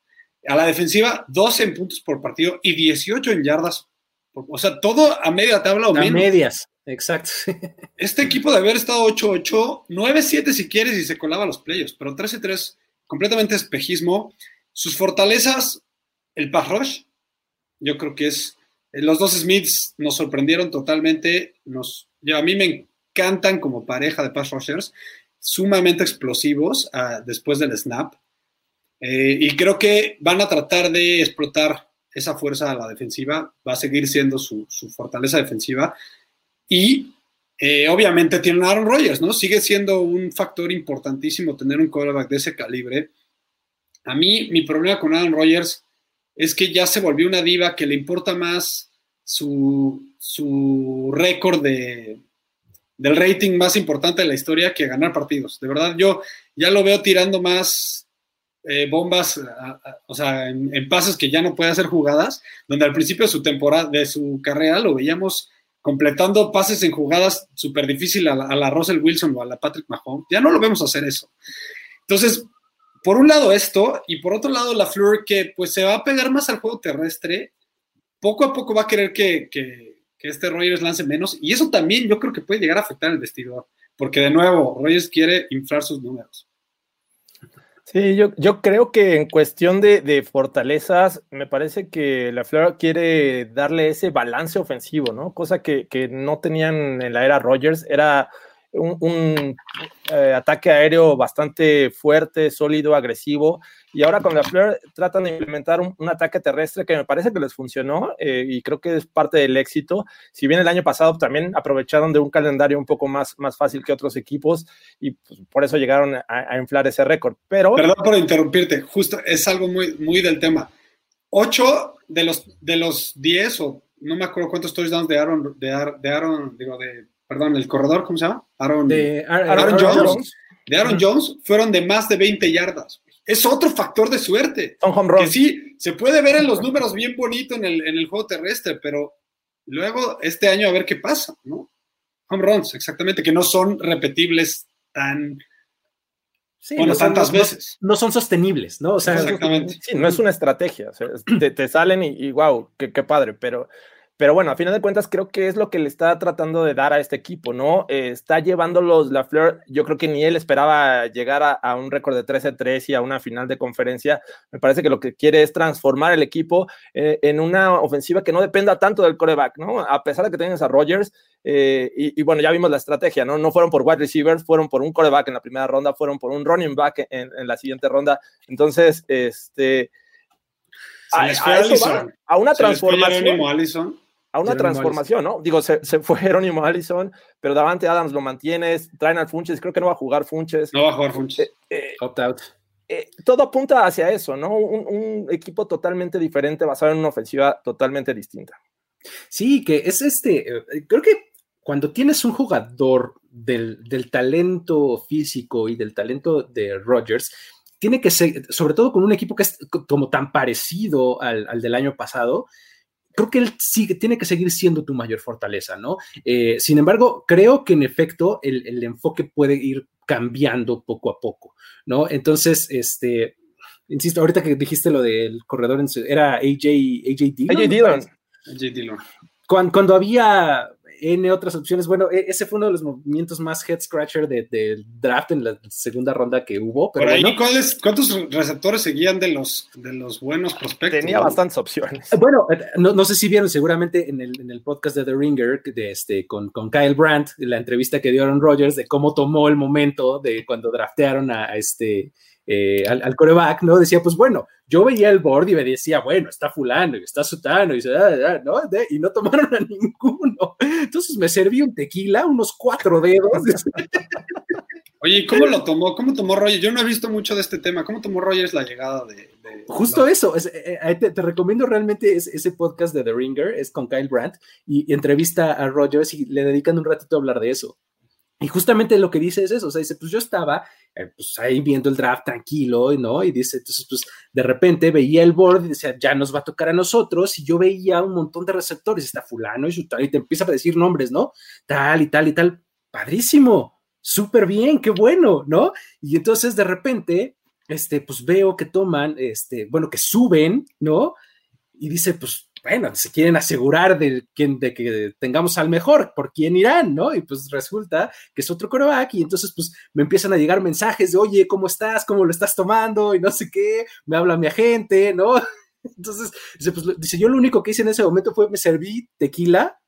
A la defensiva, 12 en puntos por partido y 18 en yardas. o sea, todo a media tabla o a medias, exacto. Este equipo de haber estado 8-8, 9-7 si quieres y se colaba los playos, pero 13-3, completamente espejismo. Sus fortalezas, el pass rush, yo creo que es. Eh, los dos Smiths nos sorprendieron totalmente. Nos, a mí me encantan como pareja de pass rushers sumamente explosivos ah, después del snap. Eh, y creo que van a tratar de explotar esa fuerza a la defensiva, va a seguir siendo su, fortaleza defensiva. Y eh, obviamente tienen a Aaron Rodgers, ¿no? Sigue siendo un factor importantísimo tener un quarterback de ese calibre. A mí, mi problema con Aaron Rodgers es que ya se volvió una diva que le importa más su, su récord de, del rating más importante de la historia que ganar partidos. De verdad, yo ya lo veo tirando más eh, bombas, o sea, en, pases que ya no puede hacer jugadas, donde al principio de su temporada, de su carrera, lo veíamos completando pases en jugadas súper difícil a la, Russell Wilson o a la Patrick Mahomes. Ya no lo vemos hacer eso. Entonces, por un lado esto, y por otro lado la Fleur que pues se va a pegar más al juego terrestre, poco a poco va a querer que que este Rogers lance menos y eso también yo creo que puede llegar a afectar al vestidor, porque de nuevo, Rogers quiere inflar sus números. Sí, yo, yo creo que en cuestión de, fortalezas, me parece que la Flora quiere darle ese balance ofensivo, ¿no? Cosa que, que no tenían en la era Rogers, era un, eh, ataque aéreo bastante fuerte, sólido, agresivo. Y ahora con la Fleur tratan de implementar un, ataque terrestre que me parece que les funcionó eh, y creo que es parte del éxito. Si bien el año pasado también aprovecharon de un calendario un poco más, más fácil que otros equipos y pues, por eso llegaron a, inflar ese récord. Pero... Perdón por interrumpirte, justo es algo muy, muy del tema. Ocho de los, de los diez o no me acuerdo cuántos touchdowns de Aaron, de, de Aaron, digo, de perdón, el corredor, ¿cómo se llama? Aaron, de Aaron, Jones, De Aaron Jones fueron de más de 20 yardas. Es otro factor de suerte. Que sí, se puede ver en los números bien bonito en el, en el juego terrestre, pero luego este año a ver qué pasa, ¿no? Home runs, exactamente, que no son repetibles tan. bueno, tantas veces. No, son sostenibles, ¿no? O sea, Exactamente. Sí, no es una estrategia. te, salen y, y wow, qué, qué padre, pero pero bueno, a final de cuentas creo que es lo que le está tratando de dar a este equipo, ¿no? Eh, está llevándolos la Fleur, yo creo que ni él esperaba llegar a, un récord de 13-3 y a una final de conferencia. Me parece que lo que quiere es transformar el equipo eh, en una ofensiva que no dependa tanto del coreback, ¿no? A pesar de que tienes a Rodgers, eh, y, bueno, ya vimos la estrategia, ¿no? No fueron por wide receivers, fueron por un coreback en la primera ronda, fueron por un running back en, la siguiente ronda. Entonces, este... A, a, una transformación a una transformación, ¿no? Digo, se, fue Jerónimo Allison, pero Davante Adams lo mantienes, traen al Funches, creo que no va a jugar Funches. No va a jugar Funches. Eh, eh, Opt-out. Eh, todo apunta hacia eso, ¿no? Un, equipo totalmente diferente basado en una ofensiva totalmente distinta. Sí, que es este, creo que cuando tienes un jugador del, talento físico y del talento de Rodgers, tiene que ser, sobre todo con un equipo que es como tan parecido al, al del año pasado, creo que él sigue, tiene que seguir siendo tu mayor fortaleza, ¿no? Eh, sin embargo, creo que en efecto el, enfoque puede ir cambiando poco a poco, ¿no? Entonces, este, insisto, ahorita que dijiste lo del corredor, era AJ, AJ Dillon. AJ Dillon. AJ Dillon. cuando, había N otras opciones. Bueno, e, ese fue uno de los movimientos más head scratcher del draft en la segunda ronda que hubo. Pero ¿cuántos receptores seguían de los, de los buenos prospectos? Tenía bastantes opciones. Eh, bueno, eh, no, sé si vieron seguramente en el, en el podcast de The Ringer de este, con, con Kyle Brandt, la entrevista que dio Aaron Rodgers de cómo tomó el momento de cuando draftearon a este eh, al, coreback, ¿no? Decía, pues bueno, yo veía el board y me decía, bueno, está fulano y está sutano y, ah, ah, ¿no? y no tomaron a ninguno. Entonces me serví un tequila, unos cuatro dedos. Oye, ¿cómo lo tomó? ¿Cómo tomó Rogers? Yo no he visto mucho de este tema. ¿Cómo tomó Rogers la llegada de... Justo eso. Eh, eh, te, recomiendo realmente ese, podcast de The Ringer, es con Kyle Brandt, y, y entrevista a Rogers y le dedican un ratito a hablar de eso. Y justamente lo que dice es eso, o sea, dice, pues yo estaba eh, pues ahí viendo el draft tranquilo, ¿no? Y dice, entonces, pues de repente veía el board y decía, ya nos va a tocar a nosotros, y yo veía un montón de receptores, está fulano y, y te empieza a decir nombres, ¿no? Tal y tal y tal, padrísimo, súper bien, qué bueno, ¿no? Y entonces de repente, este, pues veo que toman, este, bueno, que suben, ¿no? Y dice, pues bueno, se quieren asegurar de, de que tengamos al mejor, ¿por quién irán? ¿No? Y pues resulta que es otro coreback y entonces pues me empiezan a llegar mensajes de, oye, ¿cómo estás? ¿Cómo lo estás tomando? Y no sé qué, me habla mi agente, ¿no? Entonces, dice, pues, dice, yo lo único que hice en ese momento fue me serví tequila,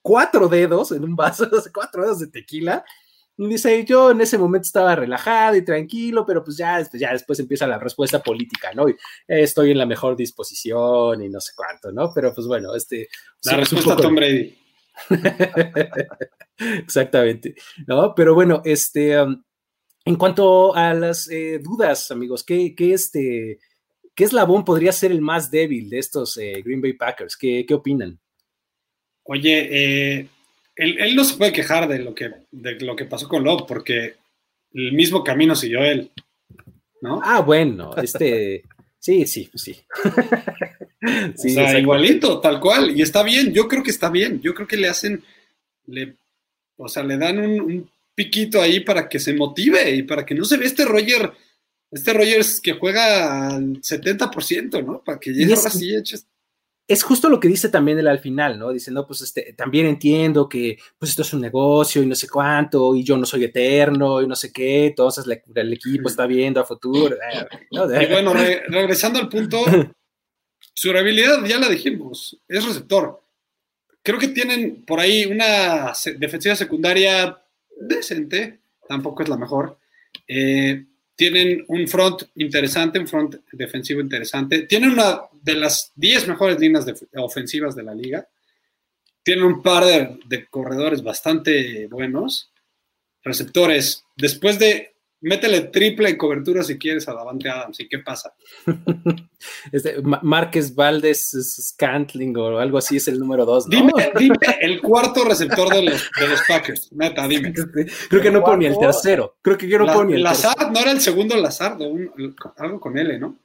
cuatro dedos en un vaso, cuatro dedos de tequila, y dice, yo en ese momento estaba relajado y tranquilo, pero pues ya, ya después empieza la respuesta política, ¿no? Y estoy en la mejor disposición y no sé cuánto, ¿no? Pero pues bueno, este... La respuesta Tom Brady. Exactamente, ¿no? Pero bueno, este, um, en cuanto a las eh, dudas, amigos, ¿qué, qué, este, ¿qué eslabón podría ser el más débil de estos eh, Green Bay Packers? ¿Qué, qué opinan? Oye, eh, él, no se puede quejar de lo que, de lo que pasó con Love, porque el mismo camino siguió él, ¿no? Ah, bueno, este, sí, sí, sí. sí o sea, igualito, tal cual, y está bien, yo creo que está bien, yo creo que le hacen, le, o sea, le dan un, piquito ahí para que se motive y para que no se vea este Roger, este Rogers que juega al 70%, ¿no? Para que llegue así eches es justo lo que dice también él al final, ¿no? Dice, no, pues este, también entiendo que pues esto es un negocio y no sé cuánto, y yo no soy eterno y no sé qué, entonces el equipo está viendo a futuro. Eh, y bueno, regresando al punto, su habilidad ya la dijimos, es receptor. Creo que tienen por ahí una defensiva secundaria decente, tampoco es la mejor. Eh, tienen un front interesante, un front defensivo interesante. Tienen una de las 10 mejores líneas ofensivas de la liga. Tienen un par de, corredores bastante buenos. Receptores. Después de métele triple en cobertura si quieres a Davante Adams. ¿Y qué pasa? este, Márquez Valdés Scantling o algo así es el número dos. Dime, dime el cuarto receptor de los, de los Packers. Neta, dime. Creo que no ponía el tercero. Creo que yo no ponía el Lazard, no era el segundo Lazard, algo con L, ¿no?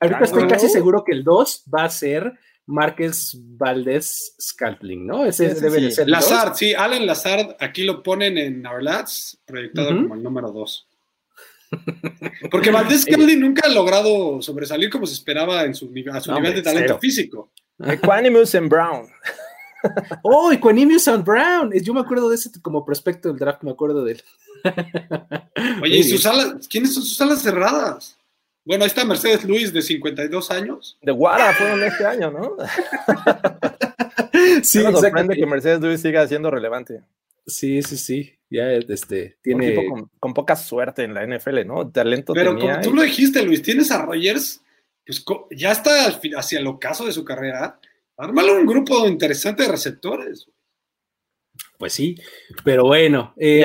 Ahorita estoy casi seguro que el 2 va a ser Márquez Valdés Scalpling, ¿no? Ese debe de ser. Lazard, sí, Alan Lazard, aquí lo ponen en Our Lads, proyectado como el número 2. Porque Valdés Scalpling nunca ha logrado sobresalir como se esperaba en su, a su nivel de talento físico. Equanimous and Brown. oh, Equanimous and Brown. Yo me acuerdo de ese como prospecto del draft, me acuerdo de él. Oye, ¿y sus alas? ¿Quiénes son sus alas cerradas? Bueno, ahí está Mercedes Luis de 52 años. De Guara fueron este año, ¿no? sí, me sorprende que Mercedes Luis siga siendo relevante. Sí, sí, sí. Ya este tiene con, poca suerte en la NFL, ¿no? Talento Pero como tú lo dijiste, Luis, tienes a Rogers, pues ya está hacia el ocaso de su carrera. Ármalo un grupo interesante de receptores. Pues sí, pero bueno. Eh,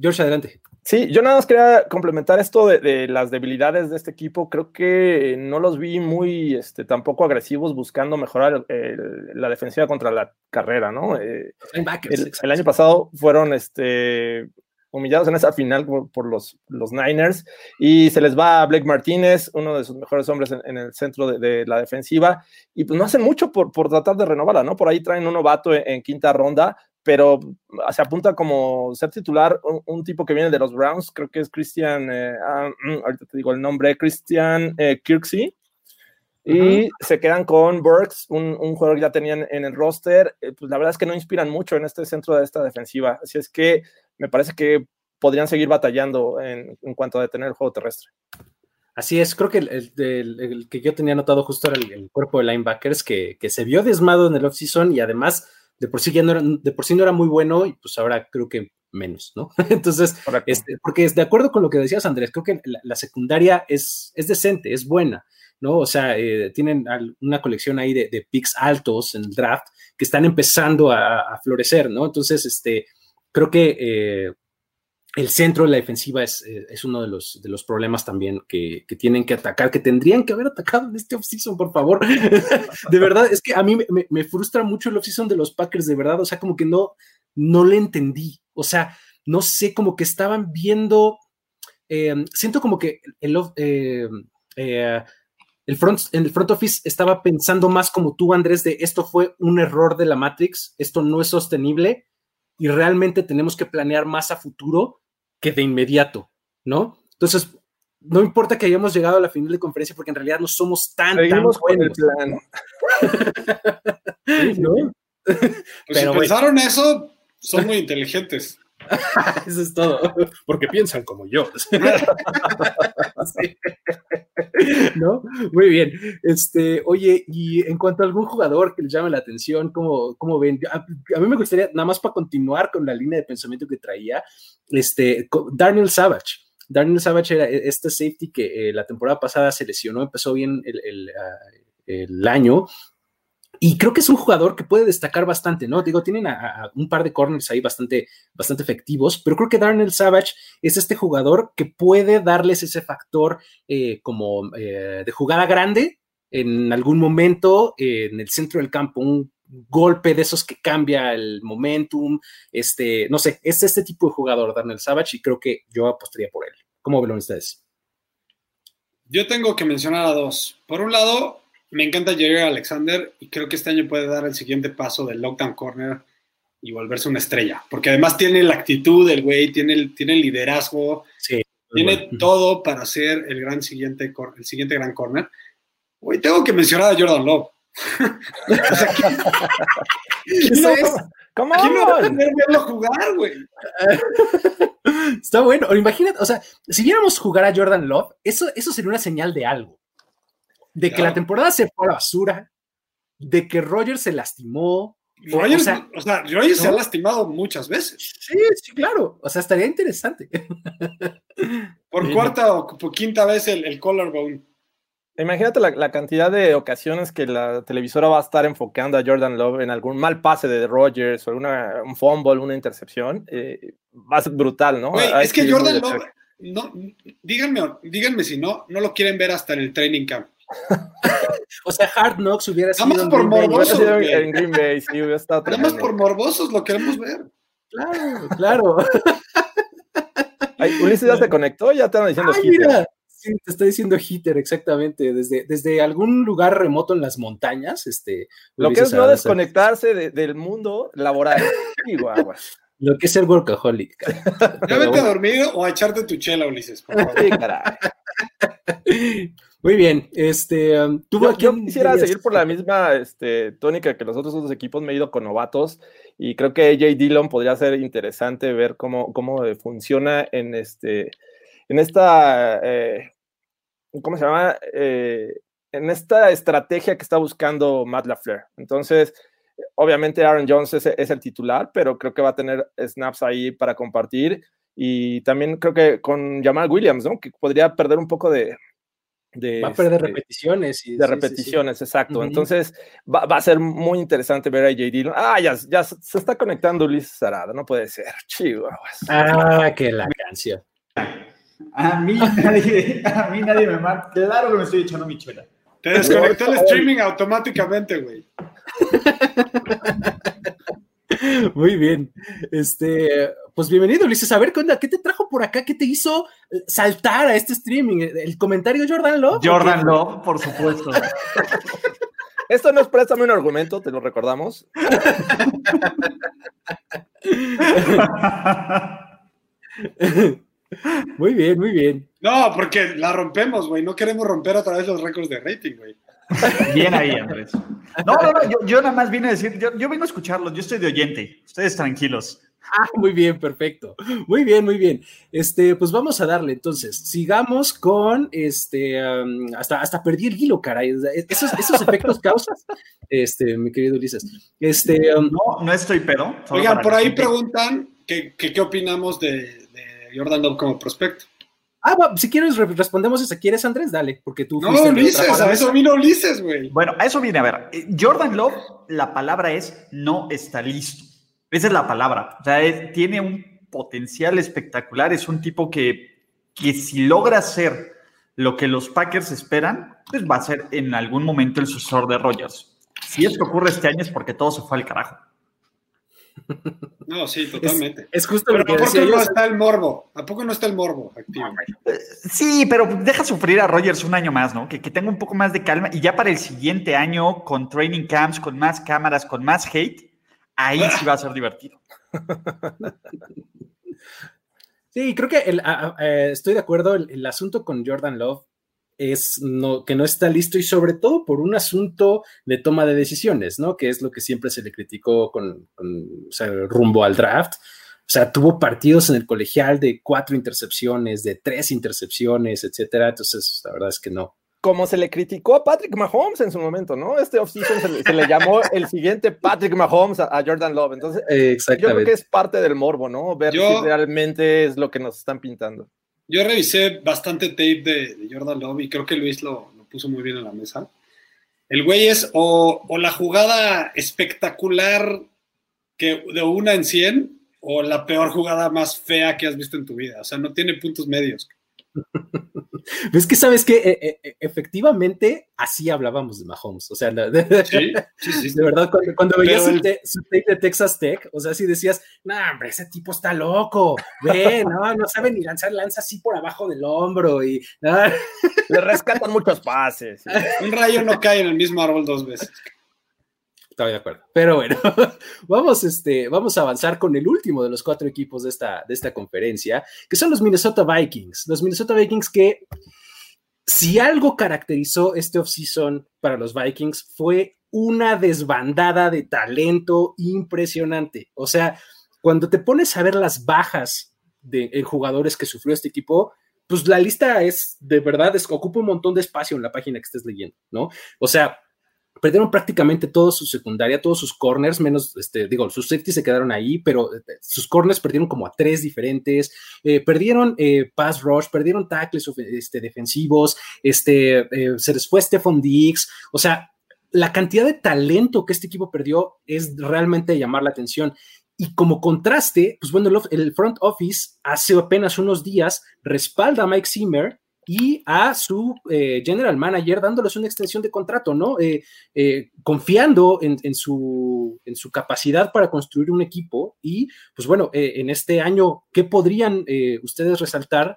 George, adelante. Sí, yo nada más quería complementar esto de, las debilidades de este equipo. Creo que no los vi muy este, tampoco agresivos buscando mejorar la defensiva contra la carrera, ¿no? Eh, el, año pasado fueron este, humillados en esa final por, los, los, Niners y se les va a Blake Martínez, uno de sus mejores hombres en, el centro de, la defensiva, y pues no hacen mucho por, por tratar de renovarla, ¿no? Por ahí traen un novato en quinta ronda, pero se apunta como ser titular un, tipo que viene de los Browns, creo que es Christian, eh, ah, mm, ahorita te digo el nombre, Christian eh, Kirksey. Y se quedan con Burks, un, un, jugador que ya tenían en el roster. Eh, pues la verdad es que no inspiran mucho en este centro de esta defensiva. Así es que me parece que podrían seguir batallando en, en cuanto a detener el juego terrestre. Así es, creo que el, que yo tenía notado justo era el, cuerpo de linebackers que, que, se vio desmado en el offseason y además de por sí ya no era, de por sí no era muy bueno y pues ahora creo que menos, ¿no? Entonces, este, porque es de acuerdo con lo que decías, Andrés, creo que la, secundaria es, es decente, es buena. ¿no? O sea, eh, tienen una colección ahí de, de, picks altos en el draft que están empezando a, florecer, ¿no? Entonces, este, creo que eh, el centro de la defensiva es, eh, es, uno de los, de los problemas también que, que, tienen que atacar, que tendrían que haber atacado en este offseason, por favor. de verdad, es que a mí me, frustra mucho el offseason de los Packers, de verdad, o sea, como que no, no le entendí, o sea, no sé, como que estaban viendo, siento como que el, el front, en el front office estaba pensando más como tú, Andrés, de esto fue un error de la Matrix, esto no es sostenible y realmente tenemos que planear más a futuro que de inmediato, ¿no? Entonces, no importa que hayamos llegado a la final de conferencia porque en realidad no somos tan, tan buenos. el plan. ¿No? Pues Pero si pensaron eso, son muy inteligentes. Eso es todo, porque piensan como yo. ¿No? Muy bien. Este, oye, y en cuanto a algún jugador que les llame la atención, ¿cómo, cómo ven? A, mí me gustaría, nada más para continuar con la línea de pensamiento que traía, este, Daniel Savage. Daniel Savage era e, este safety que eh, la temporada pasada se lesionó, empezó bien el, el, ah, el año, y creo que es un jugador que puede destacar bastante, ¿no? Digo, tienen a, un par de corners ahí bastante, bastante efectivos, pero creo que Darnell Savage es este jugador que puede darles ese factor eh, como eh, de jugada grande en algún momento eh, en el centro del campo, un golpe de esos que cambia el momentum, este, no sé, es este tipo de jugador, Darnell Savage, y creo que yo apostaría por él. ¿Cómo ven ustedes? Yo tengo que mencionar a dos. Por un lado, me encanta Jerry Alexander y creo que este año puede dar el siguiente paso del lockdown corner y volverse una estrella, porque además tiene la actitud del güey, tiene el, tiene liderazgo, tiene todo para ser el gran siguiente, el siguiente gran corner. Güey, tengo que mencionar a Jordan Love. ¿Eso es? ¿Cómo? ¿Quién no va a tener verlo jugar, güey? Está bueno. Imagínate, o sea, si viéramos jugar a Jordan Love, eso, eso sería una señal de algo de que la temporada se fue a la basura, de que Roger se lastimó. o sea, o se ha lastimado muchas veces. Sí, sí, claro. O sea, estaría interesante. Por cuarta o por quinta vez el, el collarbone. Imagínate la, cantidad de ocasiones que la televisora va a estar enfocando a Jordan Love en algún mal pase de Rogers o una, un fumble, una intercepción. Eh, va a ser brutal, ¿no? es que Jordan Love, no, díganme, díganme si no, no lo quieren ver hasta en el training camp o sea, Hard Knocks hubiera sido. Nada más por morbosos. En Green Bay, sí, hubiera estado Nada más por morbosos lo queremos ver. Claro, claro. Ay, Ulises ya se conectó, ya te están diciendo Ay, Mira. Sí, te está diciendo hitter, exactamente. Desde, desde algún lugar remoto en las montañas. Este, lo que es no desconectarse del mundo laboral. Lo que es el workaholic. Ya vete a dormir o a echarte tu chela, Ulises. Por favor. Sí, caray. Muy bien, este, um, yo, yo, quisiera seguir por la misma este, tónica que los otros dos equipos, me he ido con novatos y creo que AJ Dillon podría ser interesante ver cómo, cómo funciona en, este, en esta, eh, ¿cómo se llama? Eh, en esta estrategia que está buscando Matt LaFleur. Entonces, obviamente Aaron Jones es, es el titular, pero creo que va a tener snaps ahí para compartir y también creo que con Jamal Williams, ¿no? Que podría perder un poco de, va a perder este, repeticiones. Y, de repeticiones, exacto. Entonces va, a ser muy interesante ver a JD. Ah, ya, ya se está conectando Luis Sarada, no puede ser. Chihuahuas. Ah, que la canción. A mí nadie, a mí nadie me mata. Claro que me estoy echando mi chela. Te desconectó el streaming automáticamente, güey. Muy bien. Este, pues bienvenido, Ulises. A ver, ¿qué onda? ¿Qué te trajo por acá? ¿Qué te hizo eh, saltar a este streaming? ¿El comentario Jordan Love? Jordan Love, por supuesto. Esto no es préstame un argumento, te lo recordamos. Muy bien, muy bien. No, porque la rompemos, güey. No queremos romper otra vez los récords de rating, güey. Bien ahí, Andrés. No, no, no, yo, nada más vine a decir, yo, yo vine a escucharlos, yo estoy de oyente, ustedes tranquilos. Ah, muy bien, perfecto. Muy bien, muy bien. Este, pues vamos a darle entonces. Sigamos con este, hasta, hasta perdí el hilo, caray. Esos, esos efectos causas, este, mi querido Ulises. Este, no, no estoy pedo. Oigan, por ahí preguntan qué, qué, opinamos de, de Jordan Love como prospecto. Ah, si quieres, respondemos esa. ¿Quieres, Andrés? Dale, porque tú. No, Ulises, a eso vino Ulises, güey. Bueno, a eso viene, a ver. Eh, Jordan Love, la palabra es no está listo. Esa es la palabra. O sea, tiene un potencial espectacular. Es un tipo que, que si logra hacer lo que los Packers esperan, pues va a ser en algún momento el sucesor de Rogers. Si esto ocurre este año es porque todo se fue al carajo. No, sí, totalmente. Es, justo pero ¿a poco no está el morbo? ¿A poco no está el morbo activo? Sí, pero deja sufrir a Rogers un año más, ¿no? Que, que tenga un poco más de calma y ya para el siguiente año, con training camps, con más cámaras, con más hate, ahí sí va a ser divertido. Sí, creo que eh, estoy de acuerdo. El, asunto con Jordan Love es no, que no está listo y sobre todo por un asunto de toma de decisiones, ¿no? Que es lo que siempre se le criticó con, rumbo al draft. O sea, tuvo partidos en el colegial de cuatro intercepciones, de tres intercepciones, etcétera. Entonces, la verdad es que no, como se le criticó a Patrick Mahomes en su momento, ¿no? Este offseason se, se le llamó el siguiente Patrick Mahomes a, Jordan Love. Entonces, yo creo que es parte del morbo, ¿no? Ver si realmente es lo que nos están pintando. Yo revisé bastante tape de, Jordan Love y creo que Luis lo, puso muy bien en la mesa. El güey es o, la jugada espectacular que de una en 100 o la peor jugada más fea que has visto en tu vida. O sea, no tiene puntos medios. Es que sabes que e, e, efectivamente así hablábamos de Mahomes. O sea, de, sí, sí, sí, de verdad, cuando, veías su, tape de Texas Tech, o sea, si decías, no, hombre, ese tipo está loco, ve, no, no sabe ni lanzar lanza así por abajo del hombro y le rescatan muchos pases. Un rayo no cae en el mismo árbol dos veces. Estoy de acuerdo. Pero bueno, vamos, este, vamos a avanzar con el último de los cuatro equipos de esta, de esta conferencia, que son los Minnesota Vikings. Los Minnesota Vikings que, si algo caracterizó este offseason para los Vikings, fue una desbandada de talento impresionante. O sea, cuando te pones a ver las bajas de jugadores que sufrió este equipo, pues la lista es de verdad, es, ocupa un montón de espacio en la página que estés leyendo, ¿no? O sea, perdieron prácticamente toda su secundaria, todos sus corners, menos, este, digo, sus safety se quedaron ahí, pero eh, sus corners perdieron como a tres diferentes, eh, perdieron eh, pass rush, perdieron tackles este, defensivos, este, se les fue Stephon Diggs, o sea, la cantidad de talento que este equipo perdió es realmente llamar la atención. Y como contraste, pues bueno, el front office hace apenas unos días respalda a Mike Zimmer y a su eh, general manager dándoles una extensión de contrato, ¿no? Eh, eh, confiando en, su, en su capacidad para construir un equipo y, pues bueno, en este año, ¿qué podrían ustedes resaltar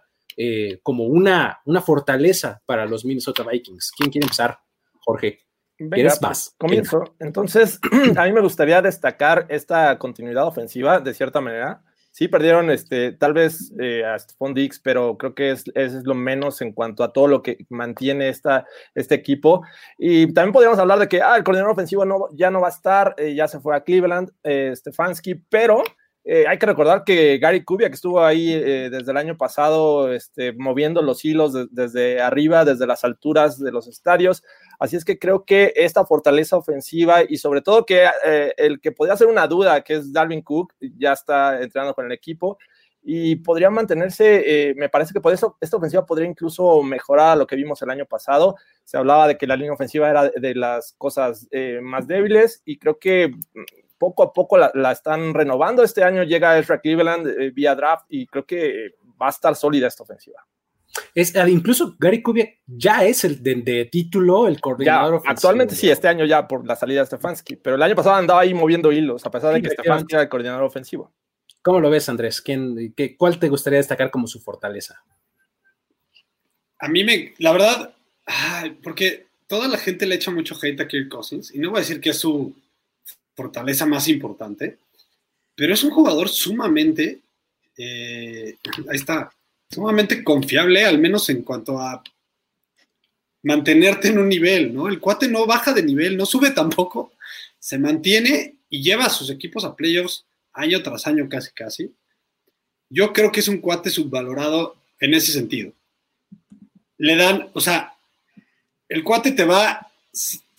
como una, una fortaleza para los Minnesota Vikings? ¿Quién quiere empezar, Jorge? Venga, más? Pues, comienzo. Entonces, a mí me gustaría destacar esta continuidad ofensiva, de cierta manera. Sí, perdieron este, tal vez eh, a Stephon Dix, pero creo que es, es, lo menos en cuanto a todo lo que mantiene esta, este equipo. Y también podríamos hablar de que ah, el coordinador ofensivo no, ya no va a estar, eh, ya se fue a Cleveland, eh, Stefanski, pero eh, hay que recordar que Gary Kubia, que estuvo ahí desde el año pasado, este, moviendo los hilos desde arriba, desde las alturas de los estadios, Así es que creo que esta fortaleza ofensiva y sobre todo que eh, el que podría ser una duda, que es Dalvin Cook, ya está entrenando con el equipo y podría mantenerse, eh, me parece que por eso esta ofensiva podría incluso mejorar lo que vimos el año pasado. Se hablaba de que la línea ofensiva era de las cosas eh, más débiles y creo que poco a poco la, están renovando. Este año llega Ezra Cleveland vía draft y creo que va a estar sólida esta ofensiva. Es, ah, incluso Gary Kubiak ya es el de, título, el coordinador ofensivo. Actualmente sí, este año ya por la salida de Stefanski, pero el año pasado andaba ahí moviendo hilos, a pesar de que Stefanski era el coordinador ofensivo. ¿Cómo lo ves, Andrés? ¿Quién, qué, ¿Cuál te gustaría destacar como su fortaleza? A mí me, la verdad, porque toda la gente le echa mucho hate a Kirk Cousins, y no voy a decir que es su fortaleza más importante, pero es un jugador sumamente, eh, ahí está, sumamente confiable, al menos en cuanto a mantenerte en un nivel, ¿no? El cuate no baja de nivel, no sube tampoco, se mantiene y lleva a sus equipos a playoffs año tras año casi casi. Yo creo que es un cuate subvalorado en ese sentido. Le dan, o sea, el cuate te va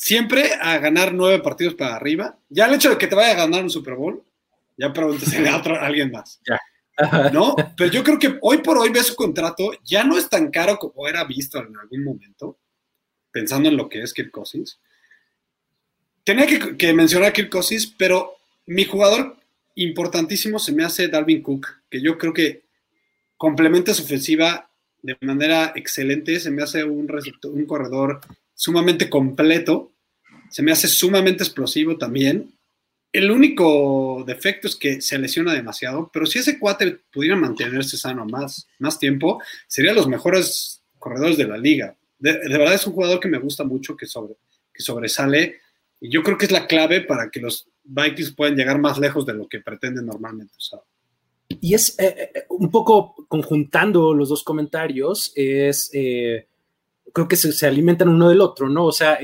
siempre a ganar nueve partidos para arriba. Ya el hecho de que te vaya a ganar un Super Bowl, ya pregúntese a, otro, a alguien más. Ya. ¿No? Pero yo creo que hoy por hoy ve su contrato, ya no es tan caro como era visto en algún momento, pensando en lo que es Kirk Cousins. Tenía que, mencionar a Kirk Cousins, pero mi jugador importantísimo se me hace Dalvin Cook, que yo creo que complementa su ofensiva de manera excelente, se me hace un, un corredor sumamente completo, se me hace sumamente explosivo también. El único defecto es que se lesiona demasiado, pero si ese cuate pudiera mantenerse sano más, más tiempo, sería los mejores corredores de la liga. De, verdad es un jugador que me gusta mucho, que, sobre, que sobresale, y yo creo que es la clave para que los Vikings puedan llegar más lejos de lo que pretenden normalmente. Y es eh, eh, un poco conjuntando los dos comentarios, es, eh, creo que se, se, alimentan uno del otro, ¿no? O sea,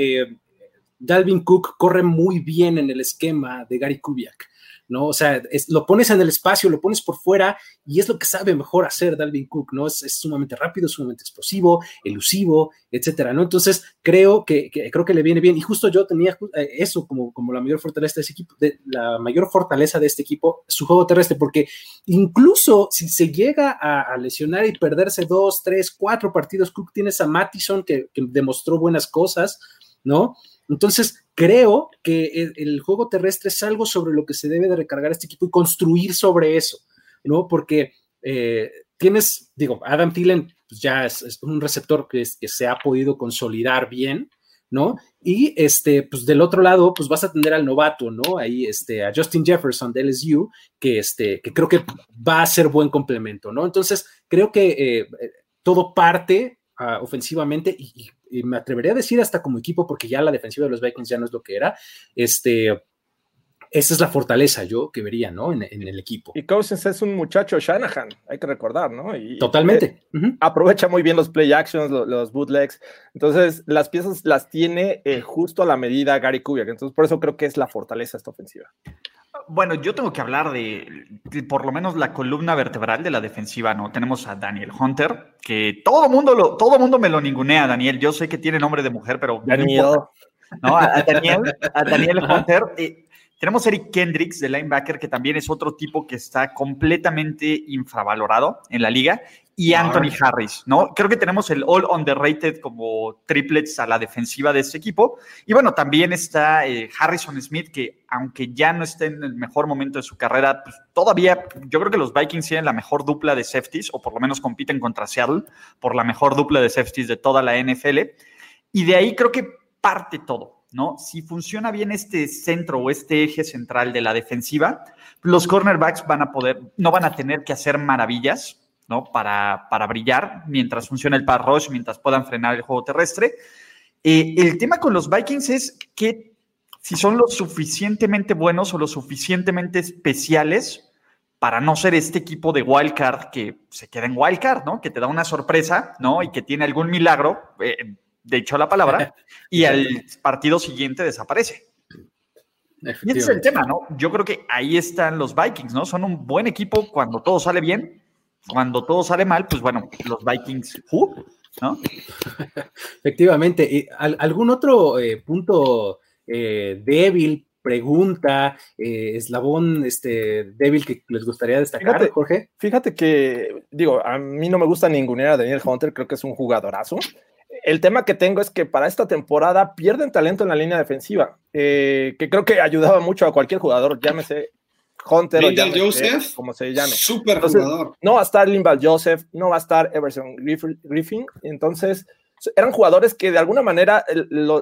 Dalvin Cook corre muy bien en el esquema de Gary Kubiak. ¿No? O sea, lo pones en el espacio, lo pones por fuera y es lo que sabe mejor hacer Dalvin Cook, ¿no? Es, sumamente rápido, sumamente explosivo, elusivo, etcétera, ¿no? Entonces, creo que, creo que le viene bien y justo yo tenía eh, eso como, como la mayor fortaleza de ese equipo, la mayor fortaleza de este equipo, su juego terrestre, porque incluso si se llega a, lesionar y perderse dos, tres, cuatro partidos, Cook tienes a Mattison que, que demostró buenas cosas, ¿no? Entonces, creo que el, juego terrestre es algo sobre lo que se debe de recargar este equipo y construir sobre eso, ¿no? Porque eh, tienes, digo, Adam Thielen pues ya es, un receptor que, se ha podido consolidar bien, ¿no? Y este, pues del otro lado, pues vas a tener al novato, ¿no? Ahí, este, a Justin Jefferson de LSU, que, este, que creo que va a ser buen complemento, ¿no? Entonces, creo que eh, todo parte ah, ofensivamente y me atrevería a decir hasta como equipo, porque ya la defensiva de los Vikings ya no es lo que era, este, esa es la fortaleza yo que vería, ¿no? En, el equipo. Y Cousins es un muchacho Shanahan, hay que recordar, ¿no? Y, Totalmente. Aprovecha muy bien los play actions, los, bootlegs. Entonces, las piezas las tiene eh, justo a la medida Gary Kubiak. Entonces, por eso creo que es la fortaleza esta ofensiva. Bueno, yo tengo que hablar de, por lo menos la columna vertebral de la defensiva, ¿no? Tenemos a Daniel Hunter, que todo mundo lo, todo mundo me lo ningunea, Daniel. Yo sé que tiene nombre de mujer, pero Daniel. No, a, Daniel, a Daniel Hunter. Eh, tenemos a Eric Kendricks de linebacker, que también es otro tipo que está completamente infravalorado en la liga, y Anthony Harris, ¿no? Creo que tenemos el all underrated como triplets a la defensiva de este equipo. Y bueno, también está eh, Harrison Smith, que aunque ya no esté en el mejor momento de su carrera, pues todavía yo creo que los Vikings tienen la mejor dupla de safeties, o por lo menos compiten contra Seattle por la mejor dupla de safeties de toda la NFL. Y de ahí creo que parte todo. ¿no? Si funciona bien este centro o este eje central de la defensiva, los cornerbacks van a poder, no van a tener que hacer maravillas, ¿no? Para, para brillar mientras funciona el pass rush, mientras puedan frenar el juego terrestre. Eh, el tema con los Vikings es que si son lo suficientemente buenos o lo suficientemente especiales para no ser este equipo de wildcard que se queda en wildcard, ¿no? Que te da una sorpresa, ¿no? Y que tiene algún milagro. Eh, de hecho la palabra, y al partido siguiente desaparece. Y ese es el tema, ¿no? Yo creo que ahí están los Vikings, ¿no? Son un buen equipo cuando todo sale bien, cuando todo sale mal, pues bueno, los Vikings, ¿no? Efectivamente. ¿Algún otro eh, punto eh, débil, pregunta, eh, eslabón este, débil que les gustaría destacar, Jorge? Fíjate que, digo, a mí no me gusta ninguna a Daniel Hunter, creo que es un jugadorazo el tema que tengo es que para esta temporada pierden talento en la línea defensiva, eh, que creo que ayudaba mucho a cualquier jugador, llámese Hunter o Joseph, como se llame. Super jugador. No va a estar Limbal Joseph, no va a estar Everson Griffin, entonces eran jugadores que de alguna manera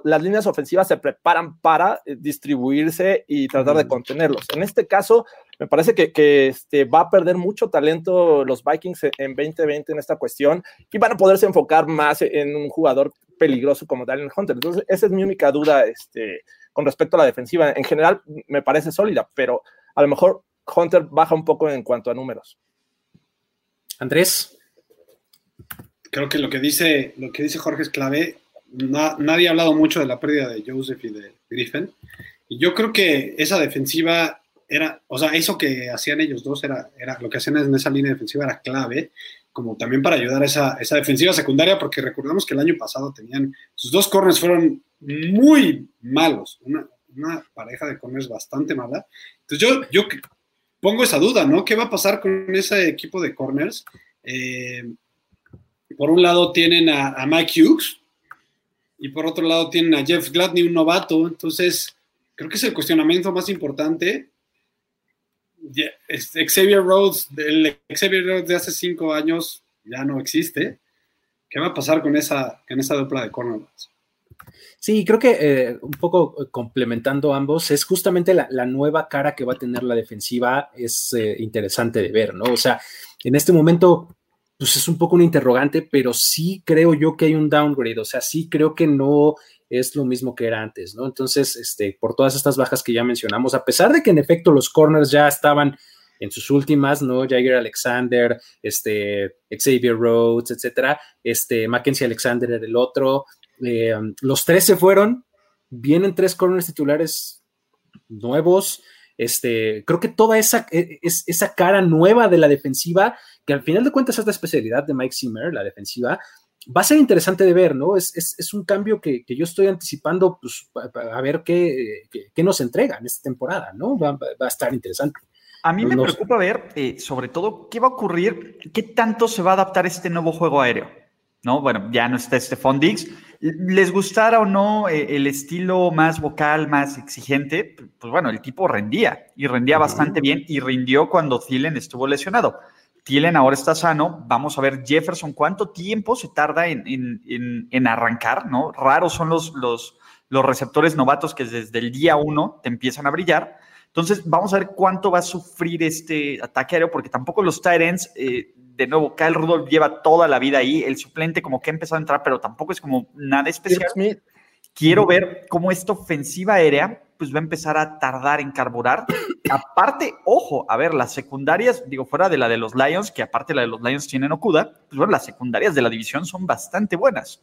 las líneas ofensivas se preparan para eh, distribuirse y tratar de contenerlos. En este caso, me parece que, este, va a perder mucho talento los Vikings en 2020 en esta cuestión y van a poderse enfocar más en un jugador peligroso como Daniel Hunter. Entonces, esa es mi única duda este, con respecto a la defensiva. En general, me parece sólida, pero a lo mejor Hunter baja un poco en cuanto a números. Andrés. Creo que lo que dice, lo que dice Jorge es clave. nadie ha hablado mucho de la pérdida de Joseph y de Griffin. Y yo creo que esa defensiva era, o sea, eso que hacían ellos dos era, era lo que hacían en esa línea defensiva era clave, como también para ayudar a esa, esa defensiva secundaria, porque recordamos que el año pasado tenían, sus dos corners fueron muy malos, una, una pareja de corners bastante mala. Entonces yo, yo pongo esa duda, ¿no? ¿Qué va a pasar con ese equipo de corners? Eh, por un lado tienen a, Mike Hughes y por otro lado tienen a Jeff Gladney, un novato. Entonces, creo que es el cuestionamiento más importante. Xavier Rhodes, el Xavier Rhodes de hace cinco años ya no existe. ¿Qué va a pasar con esa, con esa dupla de cornerbacks? Sí, creo que eh, un poco eh, complementando ambos, es justamente la, nueva cara que va a tener la defensiva, es eh, interesante de ver, ¿no? O sea, en este momento, pues es un poco un interrogante, pero sí creo yo que hay un downgrade, o sea, sí creo que no es lo mismo que era antes, ¿no? Entonces, este, por todas estas bajas que ya mencionamos, a pesar de que en efecto los corners ya estaban en sus últimas, ¿no? Jair Alexander, este, Xavier Rhodes, etcétera, este, Mackenzie Alexander era el otro, eh, los tres se fueron, vienen tres corners titulares nuevos. Este, creo que toda esa, e, esa cara nueva de la defensiva, que al final de cuentas es la especialidad de Mike Zimmer, la defensiva, va a ser interesante de ver, ¿no? Es, un cambio que, yo estoy anticipando, pues, a ver qué, nos entrega en esta temporada, ¿no? Va, a estar interesante. A mí me preocupa ver, eh, sobre todo, qué va a ocurrir, qué tanto se va a adaptar este nuevo juego aéreo. ¿No? Bueno, ya no está Stephon Diggs. Les gustara o no eh, el estilo más vocal, más exigente, pues bueno, el tipo rendía y rendía bastante bien y rindió cuando Thielen estuvo lesionado. Thielen ahora está sano. Vamos a ver Jefferson cuánto tiempo se tarda en, arrancar, ¿no? Raros son los, los, los receptores novatos que desde el día uno te empiezan a brillar. Entonces, vamos a ver cuánto va a sufrir este ataque aéreo, porque tampoco los Tyrants eh, de nuevo, Kyle Rudolph lleva toda la vida ahí, el suplente como que ha empezado a entrar, pero tampoco es como nada especial. Quiero ver cómo esta ofensiva aérea pues va a empezar a tardar en carburar. aparte, ojo, a ver, las secundarias, digo, fuera de la de los Lions, que aparte la de los Lions tienen Okuda, pues bueno, las secundarias de la división son bastante buenas,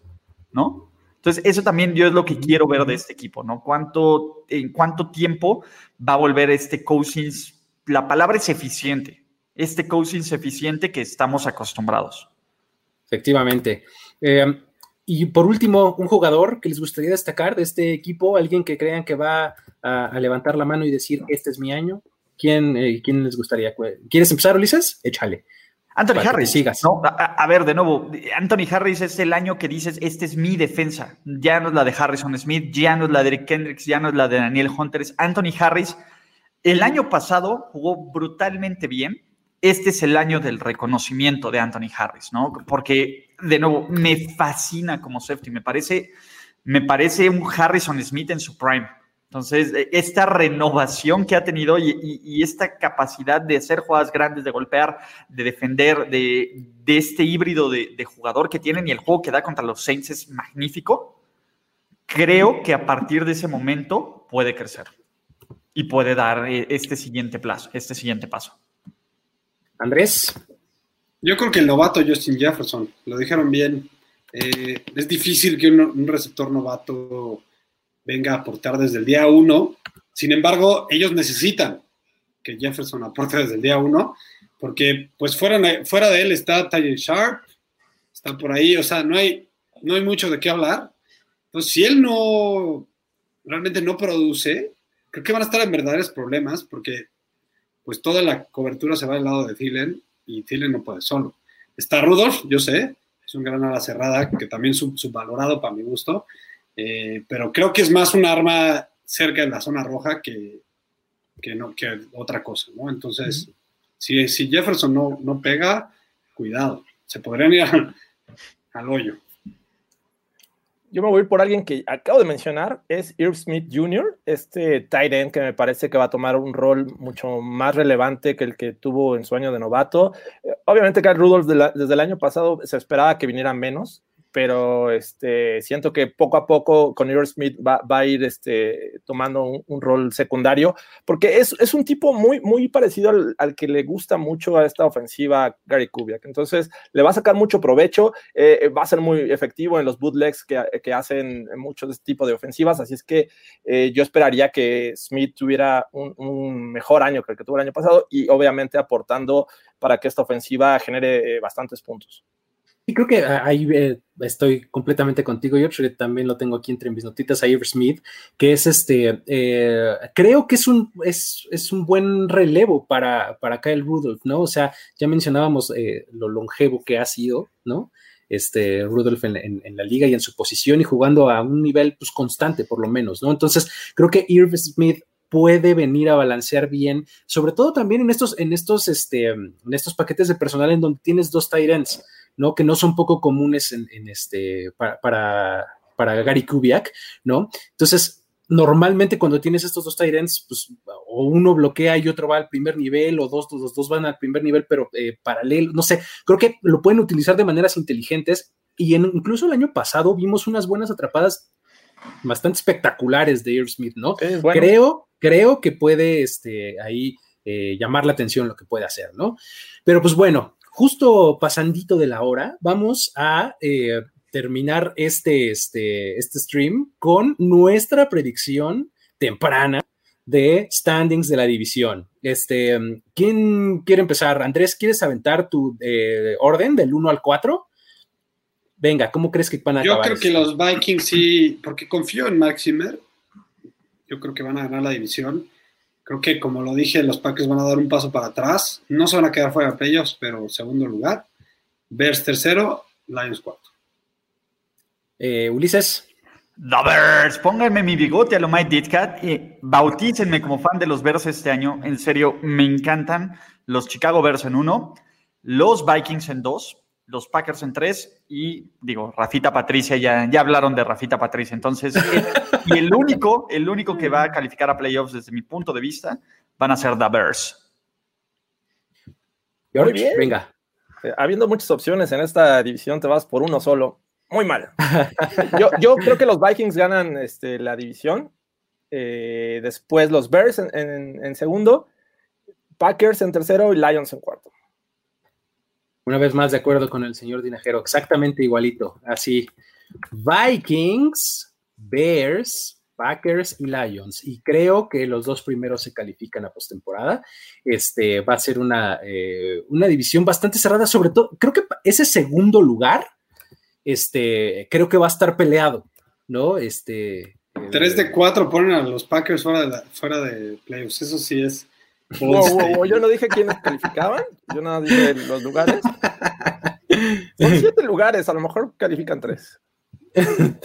¿no? Entonces, eso también yo es lo que quiero ver de este equipo, ¿no? ¿Cuánto, en cuánto tiempo va a volver este Cousins? La palabra es eficiente este Cousins eficiente que estamos acostumbrados. Efectivamente. Eh, y por último, un jugador que les gustaría destacar de este equipo, alguien que crean que va a, levantar la mano y decir, este es mi año. ¿Quién, eh, ¿quién les gustaría? ¿Quieres empezar, Ulises? Échale. Anthony Harris. Sigas. No, a, ver, de nuevo, Anthony Harris es el año que dices, este es mi defensa. Ya no es la de Harrison Smith, ya no es la de Eric Kendricks, ya no es la de Daniel Hunter. Es Anthony Harris. El año pasado jugó brutalmente bien este es el año del reconocimiento de Anthony Harris, ¿no? Porque, de nuevo, me fascina como safety, me parece, me parece un Harrison Smith en su prime. Entonces, e, esta renovación que ha tenido y, esta capacidad de hacer jugadas grandes, de golpear, de defender, de, este híbrido de, jugador que tienen y el juego que da contra los Saints es magnífico, creo que a partir de ese momento puede crecer y puede dar eh, este siguiente plazo, este siguiente paso. Andrés. Yo creo que el novato Justin Jefferson, lo dijeron bien. Eh, es difícil que un, receptor novato venga a aportar desde el día uno. Sin embargo, ellos necesitan que Jefferson aporte desde el día uno, porque pues fuera, fuera de él está Ty Sharp, está por ahí, o sea, no hay, no hay mucho de qué hablar. Entonces, si él no realmente no produce, creo que van a estar en verdaderos problemas, porque pues toda la cobertura se va al lado de Thielen y Thielen no puede solo. Está Rudolph, yo sé, es un gran ala cerrada que también sub subvalorado para mi gusto, eh, pero creo que es más un arma cerca de la zona roja que, que, no, que otra cosa, ¿no? Entonces, si, si, Jefferson no, no pega, cuidado, se podrían ir al hoyo yo me voy por alguien que acabo de mencionar, es Irv Smith Jr., este tight end que me parece que va a tomar un rol mucho más relevante que el que tuvo en su año de novato. Eh, obviamente, Kyle Rudolph desde el año pasado se esperaba que viniera menos, pero este, siento que poco a poco con Smith va, va, a ir este, tomando un, rol secundario, porque es, es, un tipo muy, muy parecido al, al, que le gusta mucho a esta ofensiva Gary Kubiak. Entonces, le va a sacar mucho provecho, eh, va a ser muy efectivo en los bootlegs que, que hacen muchos de este tipo de ofensivas, así es que eh, yo esperaría que Smith tuviera un, un, mejor año que el que tuvo el año pasado y obviamente aportando para que esta ofensiva genere eh, bastantes puntos. Y creo que ahí eh, estoy completamente contigo, George. También lo tengo aquí entre mis notitas a Iver Smith, que es este, eh, creo que es un, es, es, un buen relevo para, para Kyle Rudolph, ¿no? O sea, ya mencionábamos eh, lo longevo que ha sido, ¿no? Este Rudolph en, en, la liga y en su posición y jugando a un nivel pues, constante, por lo menos, ¿no? Entonces, creo que Irv Smith puede venir a balancear bien, sobre todo también en estos, en estos, este, en estos paquetes de personal en donde tienes dos tight ends. ¿No? Que no son poco comunes en, este, para, para, Gary Kubiak, ¿no? Entonces, normalmente cuando tienes estos dos tight pues o uno bloquea y otro va al primer nivel, o dos, los dos van al primer nivel, pero eh, paralelo, no sé, creo que lo pueden utilizar de maneras inteligentes. Y incluso el año pasado vimos unas buenas atrapadas bastante espectaculares de Irv Smith, ¿no? Creo, creo que puede este, ahí eh, llamar la atención lo que puede hacer, ¿no? Pero pues bueno, justo pasandito de la hora, vamos a eh, terminar este, este, este stream con nuestra predicción temprana de standings de la división. Este, ¿Quién quiere empezar? Andrés, ¿quieres aventar tu eh, orden del 1 al 4? Venga, ¿cómo crees que van a Yo creo que los Vikings sí, porque confío en Maximer. Yo creo que van a ganar la división. Creo que, como lo dije, los Packers van a dar un paso para atrás. No se van a quedar fuera de playoffs, pero segundo lugar. Bears tercero, Lions cuarto. Eh, Ulises. The Bears, pónganme mi bigote a lo Mike Ditkat y bautícenme como fan de los Bears este año. En serio, me encantan los Chicago Bears en uno, los Vikings en dos, los Packers en tres y digo, Rafita Patricia, ya, ya hablaron de Rafita Patricia, entonces, y el único, el único que va a calificar a playoffs desde mi punto de vista van a ser The Bears. George, venga. Eh, habiendo muchas opciones en esta división, te vas por uno solo. Muy mal. yo, creo que los Vikings ganan este, la división. Eh, después los Bears en segundo, Packers en tercero y Lions en cuarto. Una vez más de acuerdo con el señor Dinajero, exactamente igualito. Así, Vikings, Bears, Packers y Lions. Y creo que los dos primeros se califican a postemporada. Este va a ser una, eh, una división bastante cerrada, sobre todo, creo que ese segundo lugar, este, creo que va a estar peleado, ¿no? Este. Tres de cuatro ponen a los Packers fuera de, fuera de playoffs. Eso sí es yo no dije quiénes calificaban, yo no dije los lugares. Son siete lugares, a lo mejor califican tres. en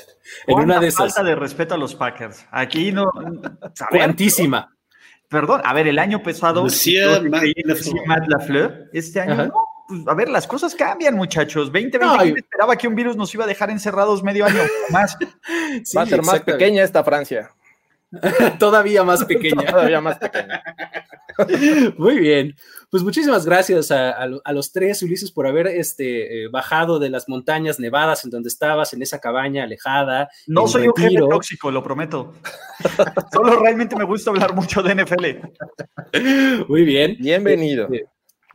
una de esas. Falta de respeto a los Packers. Aquí no. Cuantísima. Perdón, a ver, el año pasado. Matt Lafleur, este año Pues, a ver, las cosas cambian, muchachos. 2020 esperaba que un virus nos iba a dejar encerrados medio año más. Va a ser más pequeña esta Francia. Todavía más pequeña. Todavía más pequeña. Muy bien. Pues muchísimas gracias a, los tres, Ulises, por haber este, eh, bajado de las montañas nevadas en donde estabas, en esa cabaña alejada. No soy un jefe tóxico, lo prometo. Solo realmente me gusta hablar mucho de NFL. Muy bien. Bienvenido.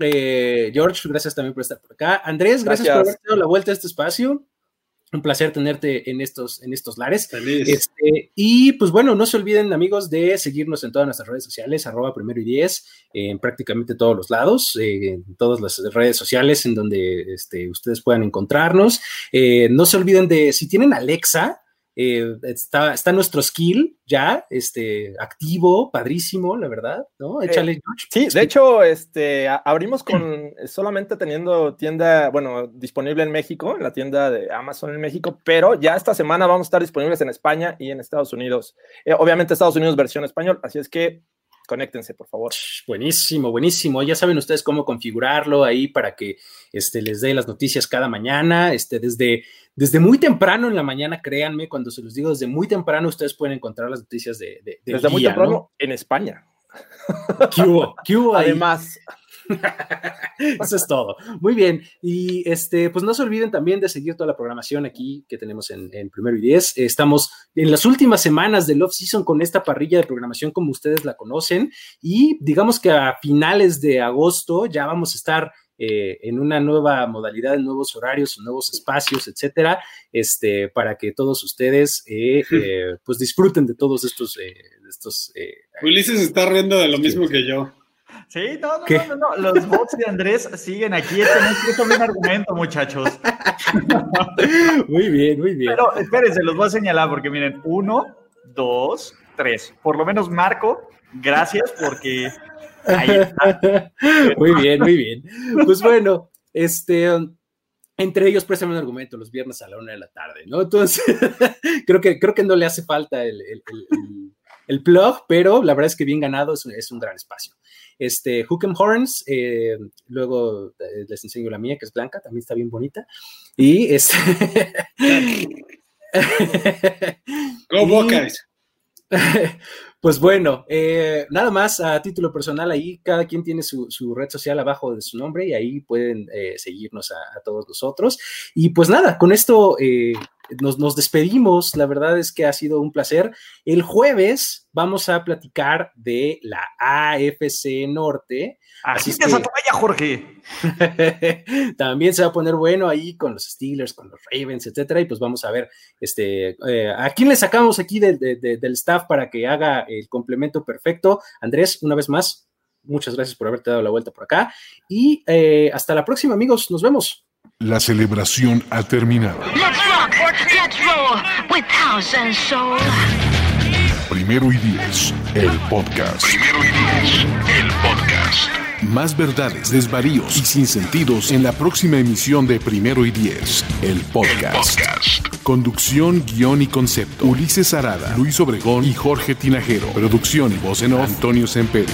Este, eh, George, gracias también por estar por acá. Andrés, gracias, por haber dado la vuelta a este espacio. Un placer tenerte en estos, en estos lares. Este, y pues bueno, no se olviden, amigos, de seguirnos en todas nuestras redes sociales, arroba primero y diez, en prácticamente todos los lados, eh, en todas las redes sociales en donde este, ustedes puedan encontrarnos. Eh, no se olviden de, si tienen Alexa, eh, está, está nuestro skill ya, este, activo, padrísimo, la verdad, ¿no? Eh, Échale, Sí, de hecho, este, abrimos con solamente teniendo tienda, bueno, disponible en México, en la tienda de Amazon en México, pero ya esta semana vamos a estar disponibles en España y en Estados Unidos. Eh, obviamente Estados Unidos versión español, así es que conéctense, por favor. Buenísimo, buenísimo. Ya saben ustedes cómo configurarlo ahí para que este, les dé las noticias cada mañana. Este, desde, desde muy temprano en la mañana, créanme, cuando se los digo, desde muy temprano ustedes pueden encontrar las noticias de, Desde muy temprano en España. ¿Qué hubo? ¿Qué hubo Además. Eso es todo. Muy bien. Y este, pues no se olviden también de seguir toda la programación aquí que tenemos en, Primero y Diez. Estamos en las últimas semanas del off season con esta parrilla de programación como ustedes la conocen. Y digamos que a finales de agosto ya vamos a estar eh, en una nueva modalidad, en nuevos horarios, en nuevos espacios, etcétera, este, para que todos ustedes eh, eh, pues disfruten de todos estos. estos Ulises está riendo de lo mismo que yo. Sí, no, no, no, no, los bots de Andrés siguen aquí. Este no es un argumento, muchachos. Muy bien, muy bien. Pero espérense, los voy a señalar porque miren, uno, dos, tres. Por lo menos Marco, gracias porque ahí está. Muy bien, muy bien. Pues bueno, este entre ellos préstame un argumento los viernes a la una de la tarde, ¿no? Entonces, creo que, creo que no le hace falta el, el, plug, pero la verdad es que bien ganado es, es un gran espacio. Este, Hook'em Horns, eh, luego eh, les enseño la mía, que es blanca, también está bien bonita. Y este. Go Buckeyes. Pues bueno, eh, nada más a título personal, ahí cada quien tiene su, red social abajo de su nombre y ahí pueden seguirnos a, todos nosotros. Y pues nada, con esto nos, despedimos. La verdad es que ha sido un placer. El jueves vamos a platicar de la AFC Norte. Así, que, vaya, Jorge. también se va a poner bueno ahí con los Steelers, con los Ravens, etcétera. Y pues vamos a ver este, eh, a quién le sacamos aquí del staff para que haga el complemento perfecto. Andrés, una vez más, muchas gracias por haberte dado la vuelta por acá. Y eh, hasta la próxima, amigos. Nos vemos. La celebración ha terminado. Primero y diez, el podcast. Primero y diez, el podcast. Más verdades, desvaríos y sinsentidos en la próxima emisión de Primero y Diez, el podcast. Conducción, guion y concepto. Ulises Arada, Luis Obregón y Jorge Tinajero. Producción y voz en off, Antonio Sempere.